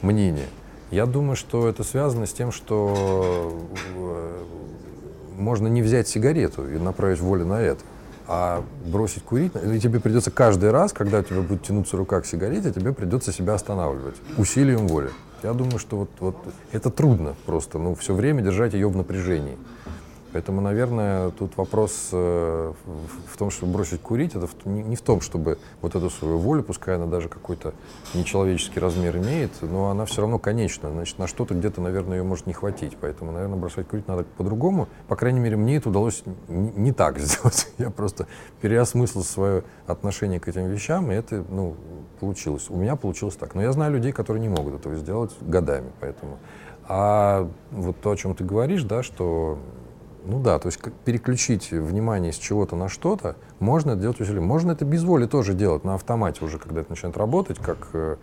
мнение. Я думаю, что это связано с тем, что э, можно не взять сигарету и направить волю на это, а бросить курить, или тебе придется каждый раз, когда у тебя будет тянуться рука к сигарете, тебе придется себя останавливать усилием воли. Я думаю, что вот, вот это трудно просто, ну, все время держать ее в напряжении. Поэтому, наверное, тут вопрос э, в том, чтобы бросить курить, это не в том, чтобы вот эту свою волю, пускай она даже какой-то нечеловеческий размер имеет, но она все равно конечна. Значит, на что-то где-то, наверное, ее может не хватить. Поэтому, наверное, бросать курить надо по-другому. По крайней мере, мне это удалось не так сделать. Я просто переосмыслил свое отношение к этим вещам, и это, ну, получилось. У меня получилось так. Но я знаю людей, которые не могут этого сделать годами, поэтому. А вот то, о чем ты говоришь, да, что ну да, то есть переключить внимание с чего-то на что-то, можно это делать усилием. Можно это без воли тоже делать на автомате уже, когда это начинает работать, как, э,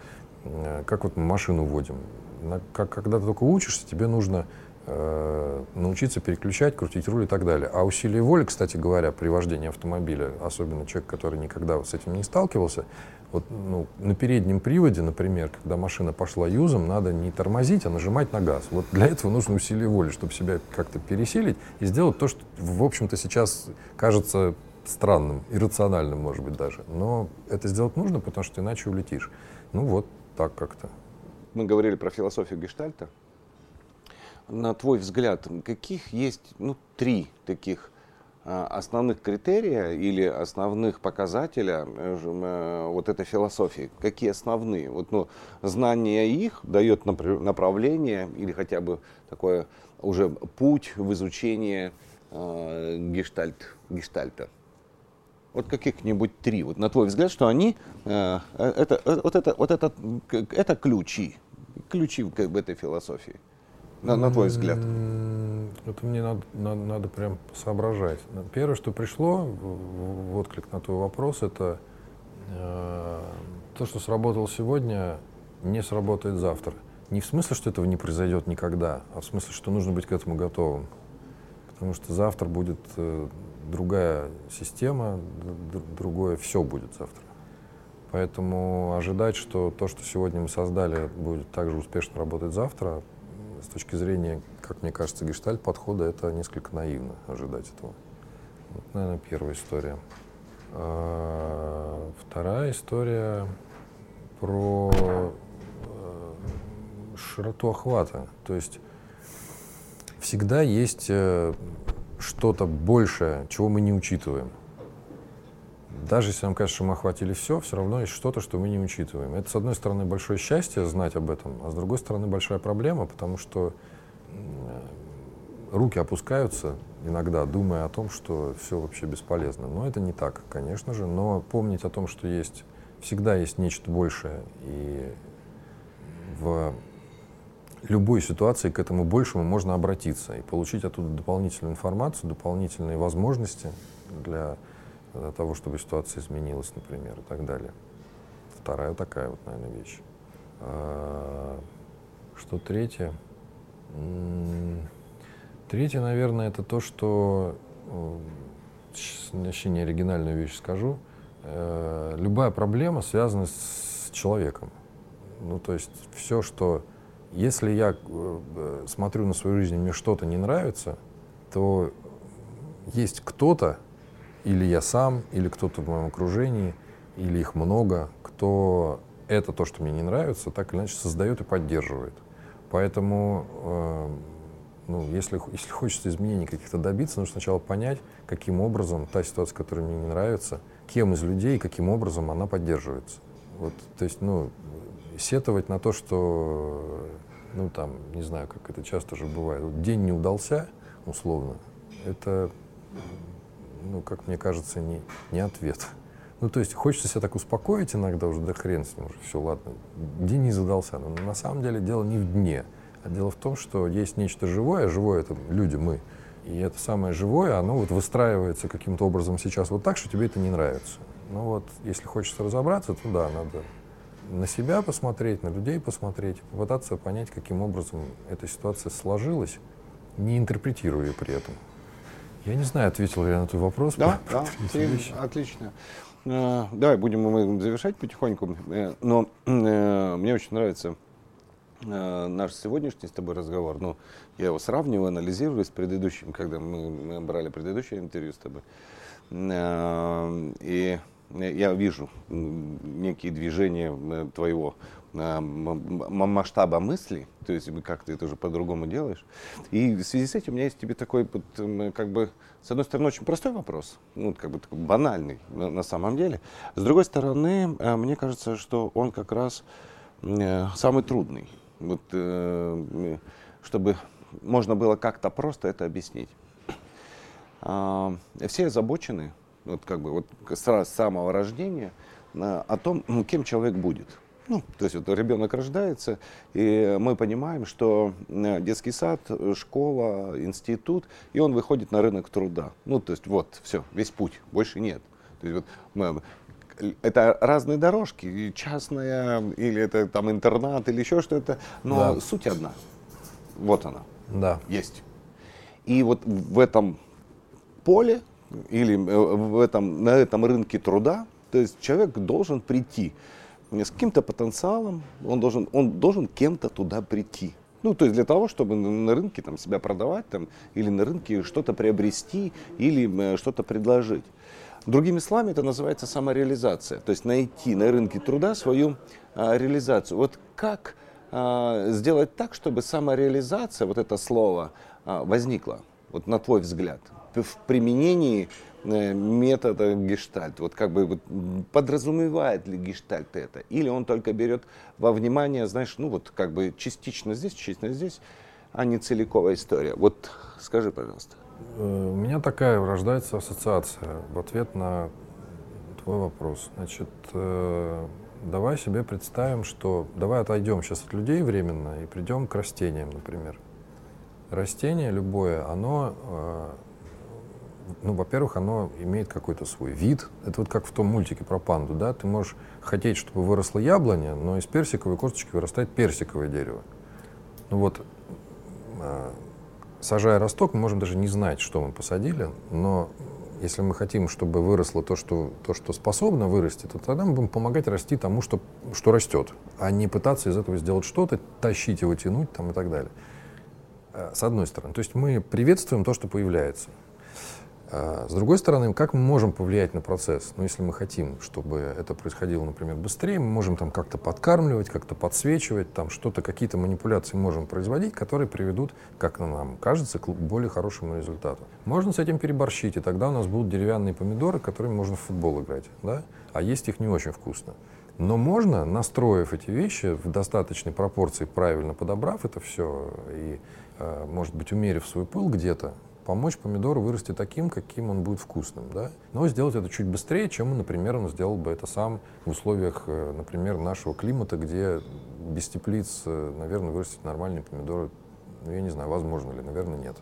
как вот мы машину водим. Как, когда ты только учишься, тебе нужно э, научиться переключать, крутить руль и так далее. А усилие воли, кстати говоря, при вождении автомобиля, особенно человек, который никогда с этим не сталкивался, вот ну, на переднем приводе, например, когда машина пошла юзом, надо не тормозить, а нажимать на газ. Вот для этого нужно усилие воли, чтобы себя как-то пересилить и сделать то, что, в общем-то, сейчас кажется странным, иррациональным, может быть, даже. Но это сделать нужно, потому что иначе улетишь. Ну вот так как-то. Мы говорили про философию гештальта. На твой взгляд, каких есть ну, три таких основных критерия или основных показателя э, э, вот этой философии? Какие основные? Вот, ну, знание их дает направление или хотя бы такое уже путь в изучение э, гештальт, гештальта. Вот каких-нибудь три. Вот на твой взгляд, что они, э, это, вот это, вот это, это ключи, ключи к этой философии на, на твой взгляд? Это мне надо, надо, надо прям соображать. Первое, что пришло в, в отклик на твой вопрос, это э, то, что сработало сегодня, не сработает завтра. Не в смысле, что этого не произойдет никогда, а в смысле, что нужно быть к этому готовым. Потому что завтра будет э, другая система, другое все будет завтра. Поэтому ожидать, что то, что сегодня мы создали, будет также успешно работать завтра, с точки зрения, как мне кажется, гештальт подхода, это несколько наивно ожидать этого. Вот, наверное, первая история. А, вторая история про э, широту охвата. То есть всегда есть э, что-то большее, чего мы не учитываем. Даже если нам кажется, что мы охватили все, все равно есть что-то, что мы не учитываем. Это, с одной стороны, большое счастье знать об этом, а с другой стороны, большая проблема, потому что руки опускаются иногда, думая о том, что все вообще бесполезно. Но это не так, конечно же. Но помнить о том, что есть всегда есть нечто большее, и в любой ситуации к этому большему можно обратиться и получить оттуда дополнительную информацию, дополнительные возможности для для того, чтобы ситуация изменилась, например, и так далее. Вторая такая вот, наверное, вещь. А, что третье? Третье, наверное, это то, что сейчас вообще не оригинальную вещь скажу. Э, любая проблема связана с человеком. Ну, то есть все, что... Если я э, смотрю на свою жизнь, и мне что-то не нравится, то есть кто-то, или я сам, или кто-то в моем окружении, или их много, кто это то, что мне не нравится, так или иначе создает и поддерживает. Поэтому, э, ну, если, если хочется изменений каких-то добиться, нужно сначала понять, каким образом та ситуация, которая мне не нравится, кем из людей, каким образом она поддерживается. Вот, то есть, ну, сетовать на то, что, ну, там, не знаю, как это часто же бывает, вот день не удался, условно, это ну, как мне кажется, не, не ответ. Ну, то есть хочется себя так успокоить иногда уже, да хрен с ним уже, все, ладно, день не задался. Но на самом деле дело не в дне, а дело в том, что есть нечто живое, живое это люди, мы, и это самое живое, оно вот выстраивается каким-то образом сейчас вот так, что тебе это не нравится. Ну вот, если хочется разобраться, то да, надо на себя посмотреть, на людей посмотреть, попытаться понять, каким образом эта ситуация сложилась, не интерпретируя при этом. Я не знаю, ответил ли я на твой вопрос. Да, да, отлично. Uh, давай будем мы завершать потихоньку. Uh, но uh, мне очень нравится наш сегодняшний с тобой разговор. Ну, я его сравниваю, анализирую с предыдущим, когда мы брали предыдущее интервью с тобой. И я вижу некие движения твоего масштаба мысли, то есть как ты это уже по-другому делаешь. И в связи с этим у меня есть тебе такой, как бы, с одной стороны, очень простой вопрос, ну, как бы такой банальный на, на самом деле. С другой стороны, э, мне кажется, что он как раз э, самый трудный, вот, э, чтобы можно было как-то просто это объяснить. А, все озабочены, вот как бы вот с самого рождения, о том, кем человек будет – ну, то есть вот ребенок рождается, и мы понимаем, что э, детский сад, школа, институт, и он выходит на рынок труда. Ну, то есть вот, все, весь путь, больше нет. То есть вот мы, это разные дорожки, частная, или это там интернат, или еще что-то, но да. суть одна. Вот она. Да. Есть. И вот в этом поле или э, в этом, на этом рынке труда, то есть человек должен прийти с каким-то потенциалом, он должен, он должен кем-то туда прийти. Ну, то есть для того, чтобы на рынке там, себя продавать там, или на рынке что-то приобрести или э, что-то предложить. Другими словами, это называется самореализация. То есть найти на рынке труда свою а, реализацию. Вот как а, сделать так, чтобы самореализация, вот это слово, а, возникла, вот на твой взгляд, в применении метода гештальт? Вот как бы вот, подразумевает ли гештальт это? Или он только берет во внимание, знаешь, ну вот как бы частично здесь, частично здесь, а не целиковая история? Вот скажи, пожалуйста. Э, у меня такая рождается ассоциация в ответ на твой вопрос. Значит, э, давай себе представим, что давай отойдем сейчас от людей временно и придем к растениям, например. Растение любое, оно, э, ну, во-первых, оно имеет какой-то свой вид. Это вот как в том мультике про панду, да? Ты можешь хотеть, чтобы выросло яблоня, но из персиковой косточки вырастает персиковое дерево. Ну вот, сажая росток, мы можем даже не знать, что мы посадили, но если мы хотим, чтобы выросло то, что, то, что способно вырасти, то тогда мы будем помогать расти тому, что, что растет, а не пытаться из этого сделать что-то, тащить его, тянуть там, и так далее. Э, с одной стороны. То есть мы приветствуем то, что появляется. А, с другой стороны, как мы можем повлиять на процесс? Ну, если мы хотим, чтобы это происходило, например, быстрее, мы можем там как-то подкармливать, как-то подсвечивать, там что-то, какие-то манипуляции можем производить, которые приведут, как нам кажется, к более хорошему результату. Можно с этим переборщить, и тогда у нас будут деревянные помидоры, которыми можно в футбол играть, да? а есть их не очень вкусно. Но можно, настроив эти вещи в достаточной пропорции, правильно подобрав это все и, а, может быть, умерив свой пыл где-то, помочь помидору вырасти таким, каким он будет вкусным, да? но сделать это чуть быстрее, чем, например, он сделал бы это сам в условиях, э, например, нашего климата, где без теплиц, э, наверное, вырастить нормальные помидоры, ну, я не знаю, возможно ли, наверное, нет.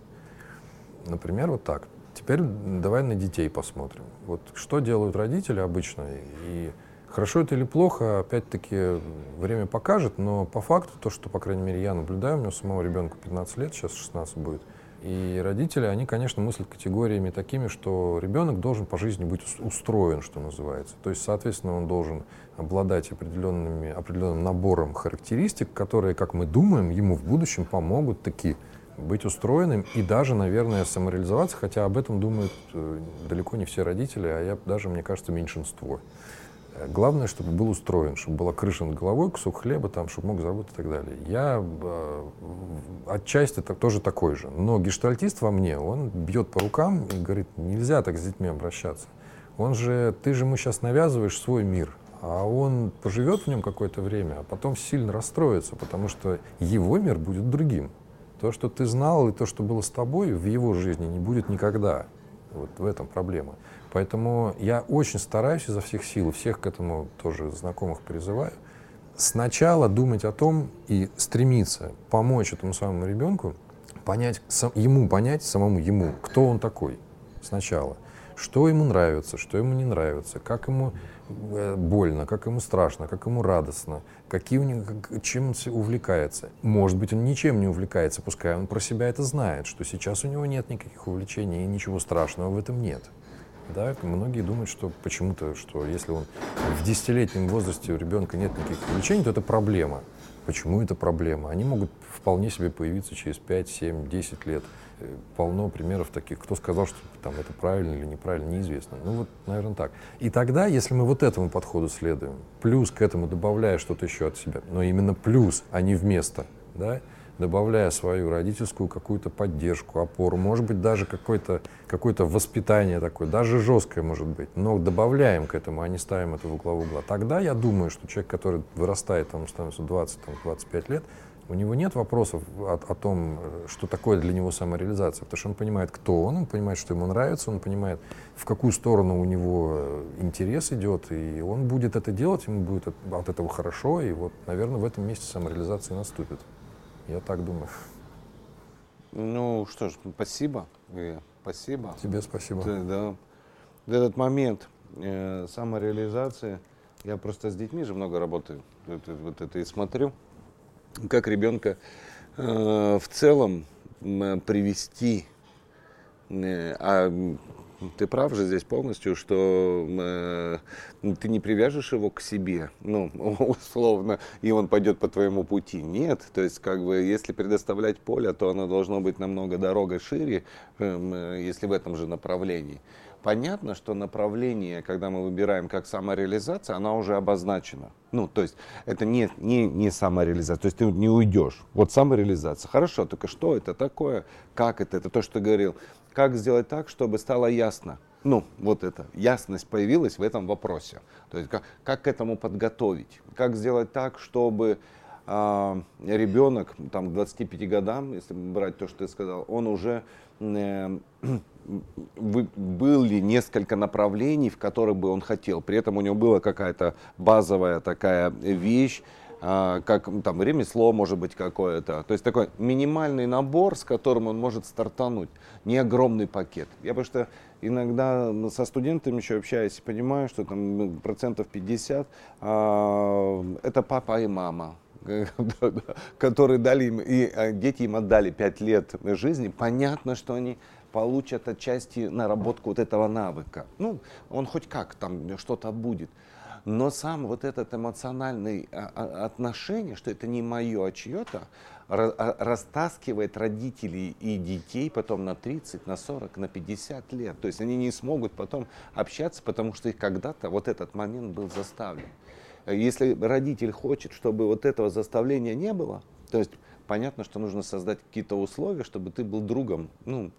Например, вот так. Теперь давай на детей посмотрим. Вот что делают родители обычно, и хорошо это или плохо, опять-таки, время покажет, но по факту то, что, по крайней мере, я наблюдаю, у меня самого ребенка 15 лет, сейчас 16 будет, и родители, они, конечно, мыслят категориями такими, что ребенок должен по жизни быть устроен, что называется. То есть, соответственно, он должен обладать определенными, определенным набором характеристик, которые, как мы думаем, ему в будущем помогут таки быть устроенным и даже, наверное, самореализоваться, хотя об этом думают э, далеко не все родители, а я даже, мне кажется, меньшинство. Главное, чтобы был устроен, чтобы была крыша над головой, кусок хлеба, там, чтобы мог заработать и так далее. Я э, отчасти так, тоже такой же. Но гештальтист во мне, он бьет по рукам и говорит, нельзя так с детьми обращаться. Он же, ты же ему сейчас навязываешь свой мир, а он поживет в нем какое-то время, а потом сильно расстроится, потому что его мир будет другим. То, что ты знал, и то, что было с тобой, в его жизни не будет никогда. Вот в этом проблема. Поэтому я очень стараюсь изо всех сил, всех к этому тоже знакомых призываю, сначала думать о том и стремиться помочь этому самому ребенку, понять, ему понять, самому ему, кто он такой сначала, что ему нравится, что ему не нравится, как ему э, больно, как ему страшно, как ему радостно, какие у него, чем он увлекается. Может быть, он ничем не увлекается, пускай он про себя это знает, что сейчас у него нет никаких увлечений и ничего страшного в этом нет. Да, многие думают, что почему-то, что если он в десятилетнем возрасте у ребенка нет никаких увлечений, то это проблема. Почему это проблема? Они могут вполне себе появиться через 5, 7, 10 лет. Э, полно примеров таких. Кто сказал, что там, это правильно или неправильно, неизвестно. Ну вот, наверное, так. И тогда, если мы вот этому подходу следуем, плюс к этому добавляя что-то еще от себя, но именно плюс, а не вместо, да, добавляя свою родительскую какую-то поддержку, опору, может быть, даже какое-то какое воспитание такое, даже жесткое может быть, но добавляем к этому, а не ставим это в главу угла. Тогда я думаю, что человек, который вырастает, там, становится 20-25 лет, у него нет вопросов о, о том, что такое для него самореализация, потому что он понимает, кто он, он понимает, что ему нравится, он понимает, в какую сторону у него интерес идет, и он будет это делать, ему будет от, от этого хорошо, и вот, наверное, в этом месте самореализация наступит. Я так думаю. Ну что ж, спасибо. Спасибо. Тебе спасибо. Да, да. Этот момент э, самореализации, я просто с детьми же много работаю, вот, вот это и смотрю, как ребенка э, в целом привести, а ты прав же здесь полностью, что э, ты не привяжешь его к себе, ну, условно, и он пойдет по твоему пути. Нет, то есть, как бы, если предоставлять поле, то оно должно быть намного дорога шире, э, если в этом же направлении. Понятно, что направление, когда мы выбираем как самореализация, она уже обозначена. Ну, то есть это не, не, не самореализация, то есть ты не уйдешь. Вот самореализация. Хорошо, только что это такое, как это, это то, что ты говорил. Как сделать так, чтобы стало ясно? Ну, вот эта ясность появилась в этом вопросе. То есть как, как к этому подготовить? Как сделать так, чтобы а, ребенок там, к 25 годам, если брать то, что ты сказал, он уже э, были несколько направлений, в которых бы он хотел. При этом у него была какая-то базовая такая вещь, как там ремесло может быть какое-то. То есть такой минимальный набор, с которым он может стартануть, не огромный пакет. Я потому что иногда со студентами еще общаюсь, понимаю, что там процентов 50 а, это папа и мама которые дали им, и а, дети им отдали 5 лет жизни, понятно, что они получат отчасти наработку вот этого навыка. Ну, он хоть как там что-то будет. Но сам вот этот эмоциональный а, а, отношение, что это не мое, а чье-то, растаскивает родителей и детей потом на 30, на 40, на 50 лет. То есть они не смогут потом общаться, потому что их когда-то вот этот момент был заставлен. Если родитель хочет, чтобы вот этого заставления не было, то есть понятно, что нужно создать какие-то условия, чтобы ты был другом, ну,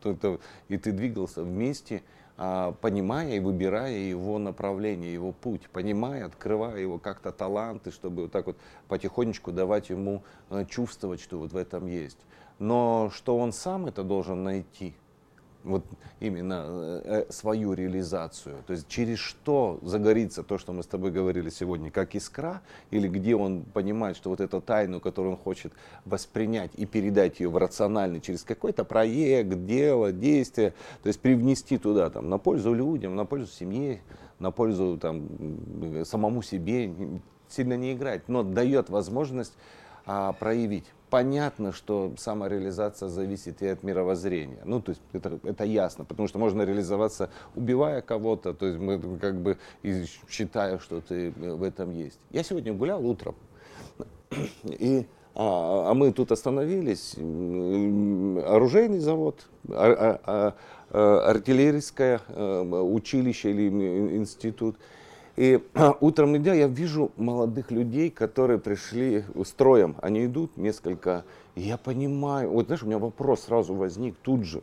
и ты двигался вместе, а, понимая и выбирая его направление, его путь, понимая, открывая его как-то таланты, чтобы вот так вот потихонечку давать ему э, чувствовать, что вот в этом есть. Но что он сам это должен найти – вот именно э, э, свою реализацию. То есть через что загорится то, что мы с тобой говорили сегодня, как искра, или где он понимает, что вот эту тайну, которую он хочет воспринять и передать ее в рациональный, через какой-то проект, дело, действие, то есть привнести туда там, на пользу людям, на пользу семье, на пользу там, самому себе, сильно не играть, но дает возможность а, проявить понятно, что самореализация зависит и от мировоззрения. Ну, то есть это, это ясно, потому что можно реализоваться, убивая кого-то, то есть мы как бы считая, что ты в этом есть. Я сегодня гулял утром, и а, а мы тут остановились, оружейный завод, а, а, а, артиллерийское э, училище или институт – и утром идя, я вижу молодых людей, которые пришли строем. Они идут несколько, и я понимаю, вот знаешь, у меня вопрос сразу возник тут же.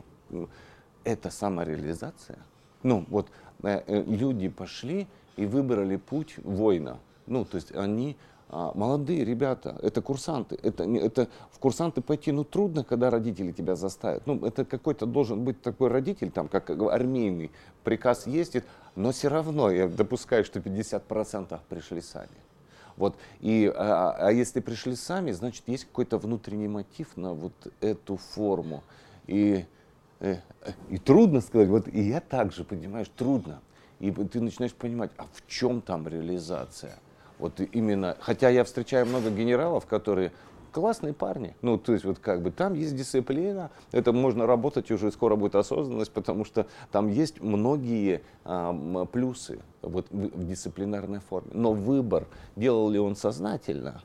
Это самореализация? Ну, вот э, э, люди пошли и выбрали путь воина. Ну, то есть они а, молодые ребята, это курсанты. Это, это в курсанты пойти, ну, трудно, когда родители тебя заставят. Ну, это какой-то должен быть такой родитель, там, как армейный, приказ ездит, но все равно я допускаю, что 50% пришли сами. Вот. И, а, а если пришли сами, значит, есть какой-то внутренний мотив на вот эту форму. И, э, и трудно сказать, вот и я также, понимаешь, трудно. И ты начинаешь понимать, а в чем там реализация? Вот именно, хотя я встречаю много генералов, которые классные парни. Ну, то есть, вот как бы там есть дисциплина, это можно работать, уже скоро будет осознанность, потому что там есть многие а, плюсы вот, в, в дисциплинарной форме. Но выбор, делал ли он сознательно,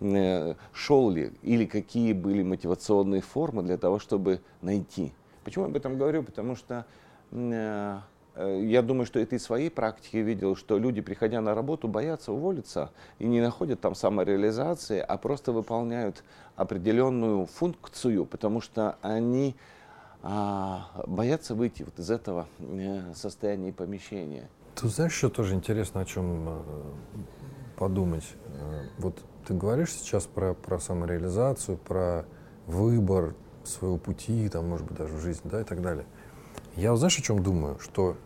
э, шел ли, или какие были мотивационные формы для того, чтобы найти. Почему я об этом говорю? Потому что э, я думаю, что это из своей практики видел, что люди, приходя на работу, боятся уволиться и не находят там самореализации, а просто выполняют определенную функцию, потому что они а, боятся выйти вот из этого э, состояния помещения. Ты знаешь, что тоже интересно, о чем э, подумать? Вот ты говоришь сейчас про, про самореализацию, про выбор своего пути, там, может быть, даже в жизни, да, и так далее. Я, знаешь, о чем думаю? Что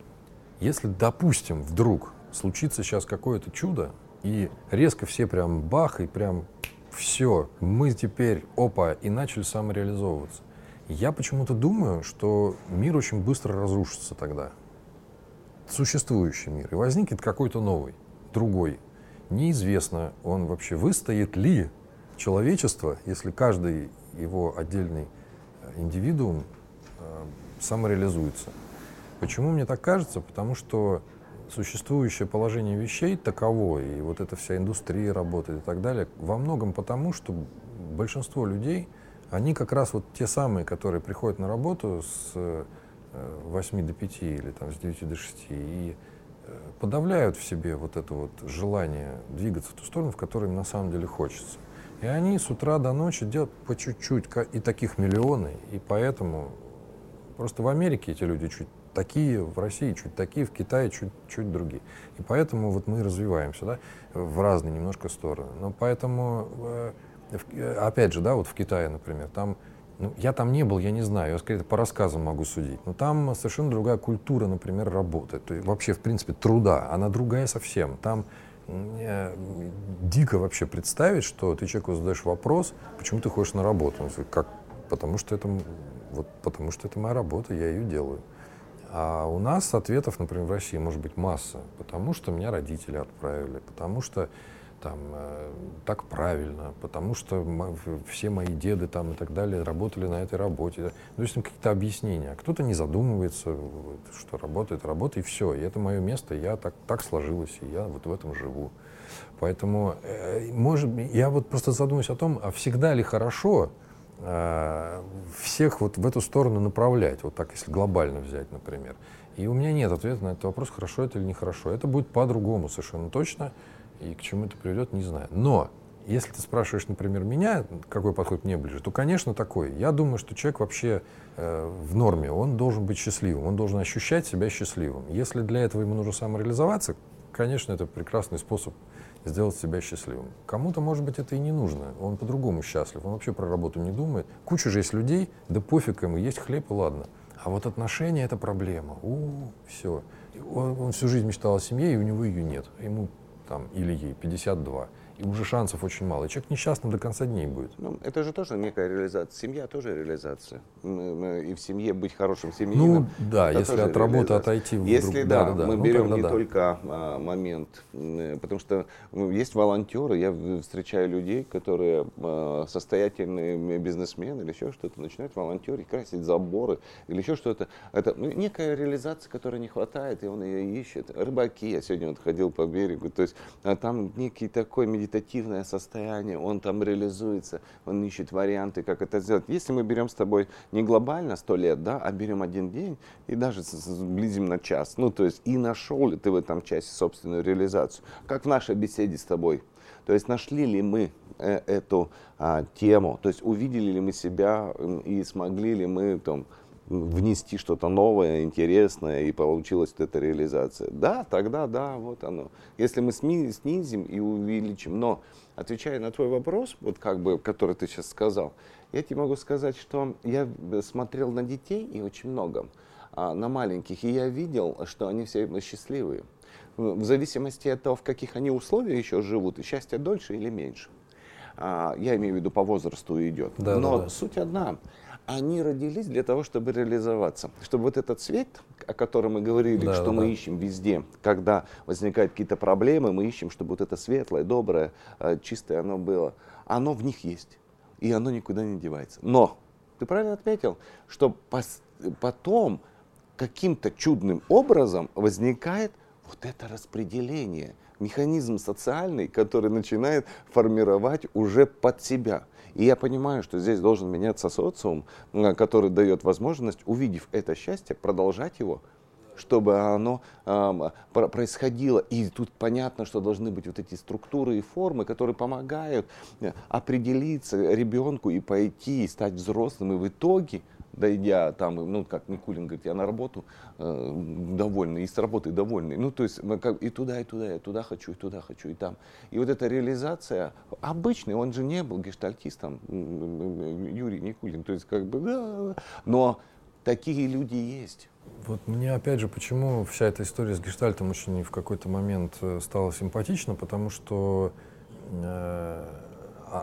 если, допустим, вдруг случится сейчас какое-то чудо, и резко все прям бах, и прям все, мы теперь, опа, и начали самореализовываться. Я почему-то думаю, что мир очень быстро разрушится тогда. Существующий мир. И возникнет какой-то новый, другой. Неизвестно, он вообще выстоит ли человечество, если каждый его отдельный индивидуум э, самореализуется. Почему мне так кажется? Потому что существующее положение вещей таково, и вот эта вся индустрия работает и так далее, во многом потому, что большинство людей, они как раз вот те самые, которые приходят на работу с 8 э, до 5 или там, с 9 до 6 и э, подавляют в себе вот это вот желание двигаться в ту сторону, в которой им на самом деле хочется. И они с утра до ночи делают по чуть-чуть, и таких миллионы, и поэтому просто в Америке эти люди чуть такие, в России чуть такие, в Китае чуть, чуть другие. И поэтому вот мы развиваемся, да, в разные немножко стороны. Но поэтому, э, э, опять же, да, вот в Китае, например, там, ну, я там не был, я не знаю, я скорее по рассказам могу судить, но там совершенно другая культура, например, работы, то есть вообще, в принципе, труда, она другая совсем. Там э, дико вообще представить, что ты человеку задаешь вопрос, почему ты ходишь на работу. Как? Потому что это вот потому что это моя работа, я ее делаю. А у нас ответов, например, в России может быть масса, потому что меня родители отправили, потому что там э, так правильно, потому что все мои деды там и так далее работали на этой работе. Ну, есть какие-то объяснения. Кто-то не задумывается, что работает работа, и все. И это мое место, я так, так сложилось, и я вот в этом живу. Поэтому, э, может, я вот просто задумаюсь о том, а всегда ли хорошо, всех вот в эту сторону направлять, вот так, если глобально взять, например. И у меня нет ответа на этот вопрос, хорошо это или нехорошо. Это будет по-другому совершенно точно, и к чему это приведет, не знаю. Но если ты спрашиваешь, например, меня, какой подход мне ближе, то, конечно, такой. Я думаю, что человек вообще э, в норме, он должен быть счастливым, он должен ощущать себя счастливым. Если для этого ему нужно самореализоваться, конечно, это прекрасный способ сделать себя счастливым. Кому-то, может быть, это и не нужно. Он по-другому счастлив. Он вообще про работу не думает. Куча же есть людей, да пофиг ему, есть хлеб и ладно. А вот отношения — это проблема. У, все. Он, он всю жизнь мечтал о семье, и у него ее нет. Ему там, или ей 52 и уже шансов очень мало. И человек несчастным до конца дней будет. Ну, это же тоже некая реализация. Семья тоже реализация. И в семье быть хорошим семьянином. Ну, да, если от работы отойти в Если, да, да, да, мы ну, берем не да. только а, момент, потому что ну, есть волонтеры, я встречаю людей, которые а, состоятельные бизнесмены или еще что-то, начинают волонтерить, красить заборы или еще что-то. Это ну, некая реализация, которой не хватает, и он ее ищет. Рыбаки, я сегодня вот ходил по берегу, то есть а там некий такой медицинский медитативное состояние, он там реализуется, он ищет варианты, как это сделать. Если мы берем с тобой не глобально сто лет, да, а берем один день и даже сблизим на час, ну то есть и нашел ли ты в этом часе собственную реализацию, как в нашей беседе с тобой. То есть нашли ли мы э, эту а, тему, то есть увидели ли мы себя и смогли ли мы там, внести что-то новое, интересное, и получилась вот эта реализация. Да, тогда да, вот оно. Если мы снизим и увеличим, но отвечая на твой вопрос, вот как бы, который ты сейчас сказал, я тебе могу сказать, что я смотрел на детей и очень много, а, на маленьких, и я видел, что они все счастливые. В зависимости от того, в каких они условиях еще живут, счастье дольше или меньше. А, я имею в виду по возрасту идет. Да, Но да, да. суть одна они родились для того, чтобы реализоваться. Чтобы вот этот свет, о котором мы говорили, да, что да, мы ищем везде, когда возникают какие-то проблемы, мы ищем, чтобы вот это светлое, доброе, э, чистое оно было. Оно в них есть. И оно никуда не девается. Но, ты правильно отметил, что потом каким-то чудным образом возникает вот это распределение, механизм социальный, который начинает формировать уже под себя. И я понимаю, что здесь должен меняться социум, который дает возможность, увидев это счастье, продолжать его, чтобы оно э, происходило. И тут понятно, что должны быть вот эти структуры и формы, которые помогают э, определиться ребенку и пойти, и стать взрослым, и в итоге дойдя там, ну, как Никулин говорит, я на работу э, довольный, и с работы довольный. Ну, то есть, как, и туда, и туда, я туда хочу, и туда хочу, и там. И вот эта реализация, обычный, он же не был гештальтистом, Юрий Никулин, то есть, как бы, да, но такие люди есть. Вот мне опять же, почему вся эта история с гештальтом очень в какой-то момент э, стала симпатична, потому что э,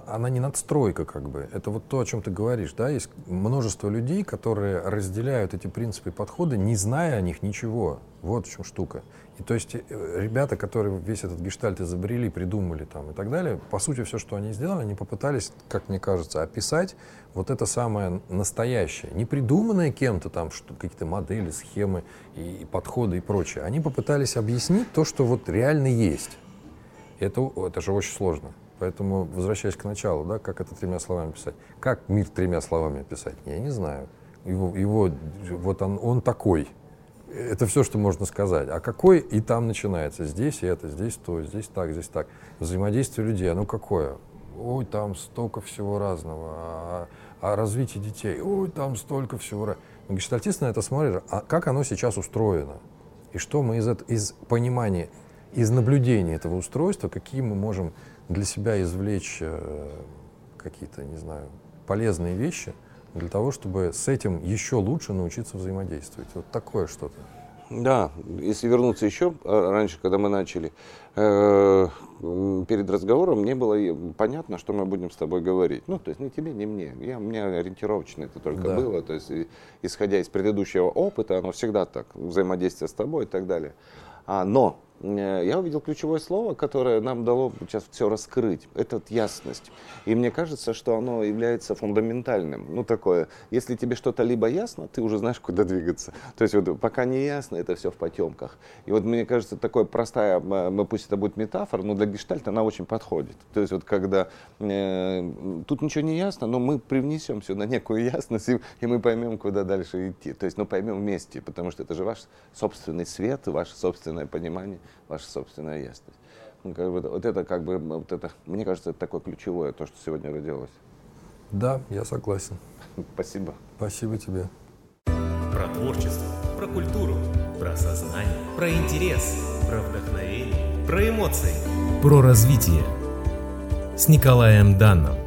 она не надстройка как бы. Это вот то, о чем ты говоришь, да, есть множество людей, которые разделяют эти принципы и подходы, не зная о них ничего. Вот в чем штука. И то есть э, ребята, которые весь этот гештальт изобрели, придумали там и так далее, по сути все, что они сделали, они попытались, как мне кажется, описать вот это самое настоящее, не придуманное кем-то там, что какие-то модели, схемы и, и подходы и прочее. Они попытались объяснить то, что вот реально есть. Это, это же очень сложно. Поэтому, возвращаясь к началу, да, как это тремя словами писать? Как мир тремя словами описать? Я не знаю. Его, его вот он, он такой. Это все, что можно сказать. А какой и там начинается. Здесь это, здесь то, здесь так, здесь так. Взаимодействие людей, оно какое? Ой, там столько всего разного. А, а развитие детей, ой, там столько всего разного. Гештальтист на это смотрит, а как оно сейчас устроено? И что мы из, из понимания, из наблюдения этого устройства, какие мы можем для себя извлечь э, какие-то, не знаю, полезные вещи для того, чтобы с этим еще лучше научиться взаимодействовать. Вот такое что-то. Да, если вернуться еще э, раньше, когда мы начали, э, перед разговором мне было понятно, что мы будем с тобой говорить. Ну, то есть не тебе, не мне. Я, у меня ориентировочно это только да. было. То есть, исходя из предыдущего опыта, оно всегда так, взаимодействие с тобой и так далее. А, но я увидел ключевое слово, которое нам дало сейчас все раскрыть. Это ясность. И мне кажется, что оно является фундаментальным. Ну, такое, если тебе что-то либо ясно, ты уже знаешь, куда двигаться. То есть вот пока не ясно, это все в потемках. И вот мне кажется, такое простая, мы, пусть это будет метафора, но для гештальта она очень подходит. То есть вот когда э, тут ничего не ясно, но мы привнесем сюда некую ясность, и, и мы поймем, куда дальше идти. То есть, ну, поймем вместе, потому что это же ваш собственный свет, ваше собственное понимание ваша собственная ясность. Ну, как бы, вот это как бы, вот это, мне кажется, это такое ключевое, то, что сегодня родилось. Да, я согласен. Спасибо. Спасибо тебе. Про творчество, про культуру, про сознание, про интерес, про вдохновение, про эмоции, про развитие. С Николаем Данном.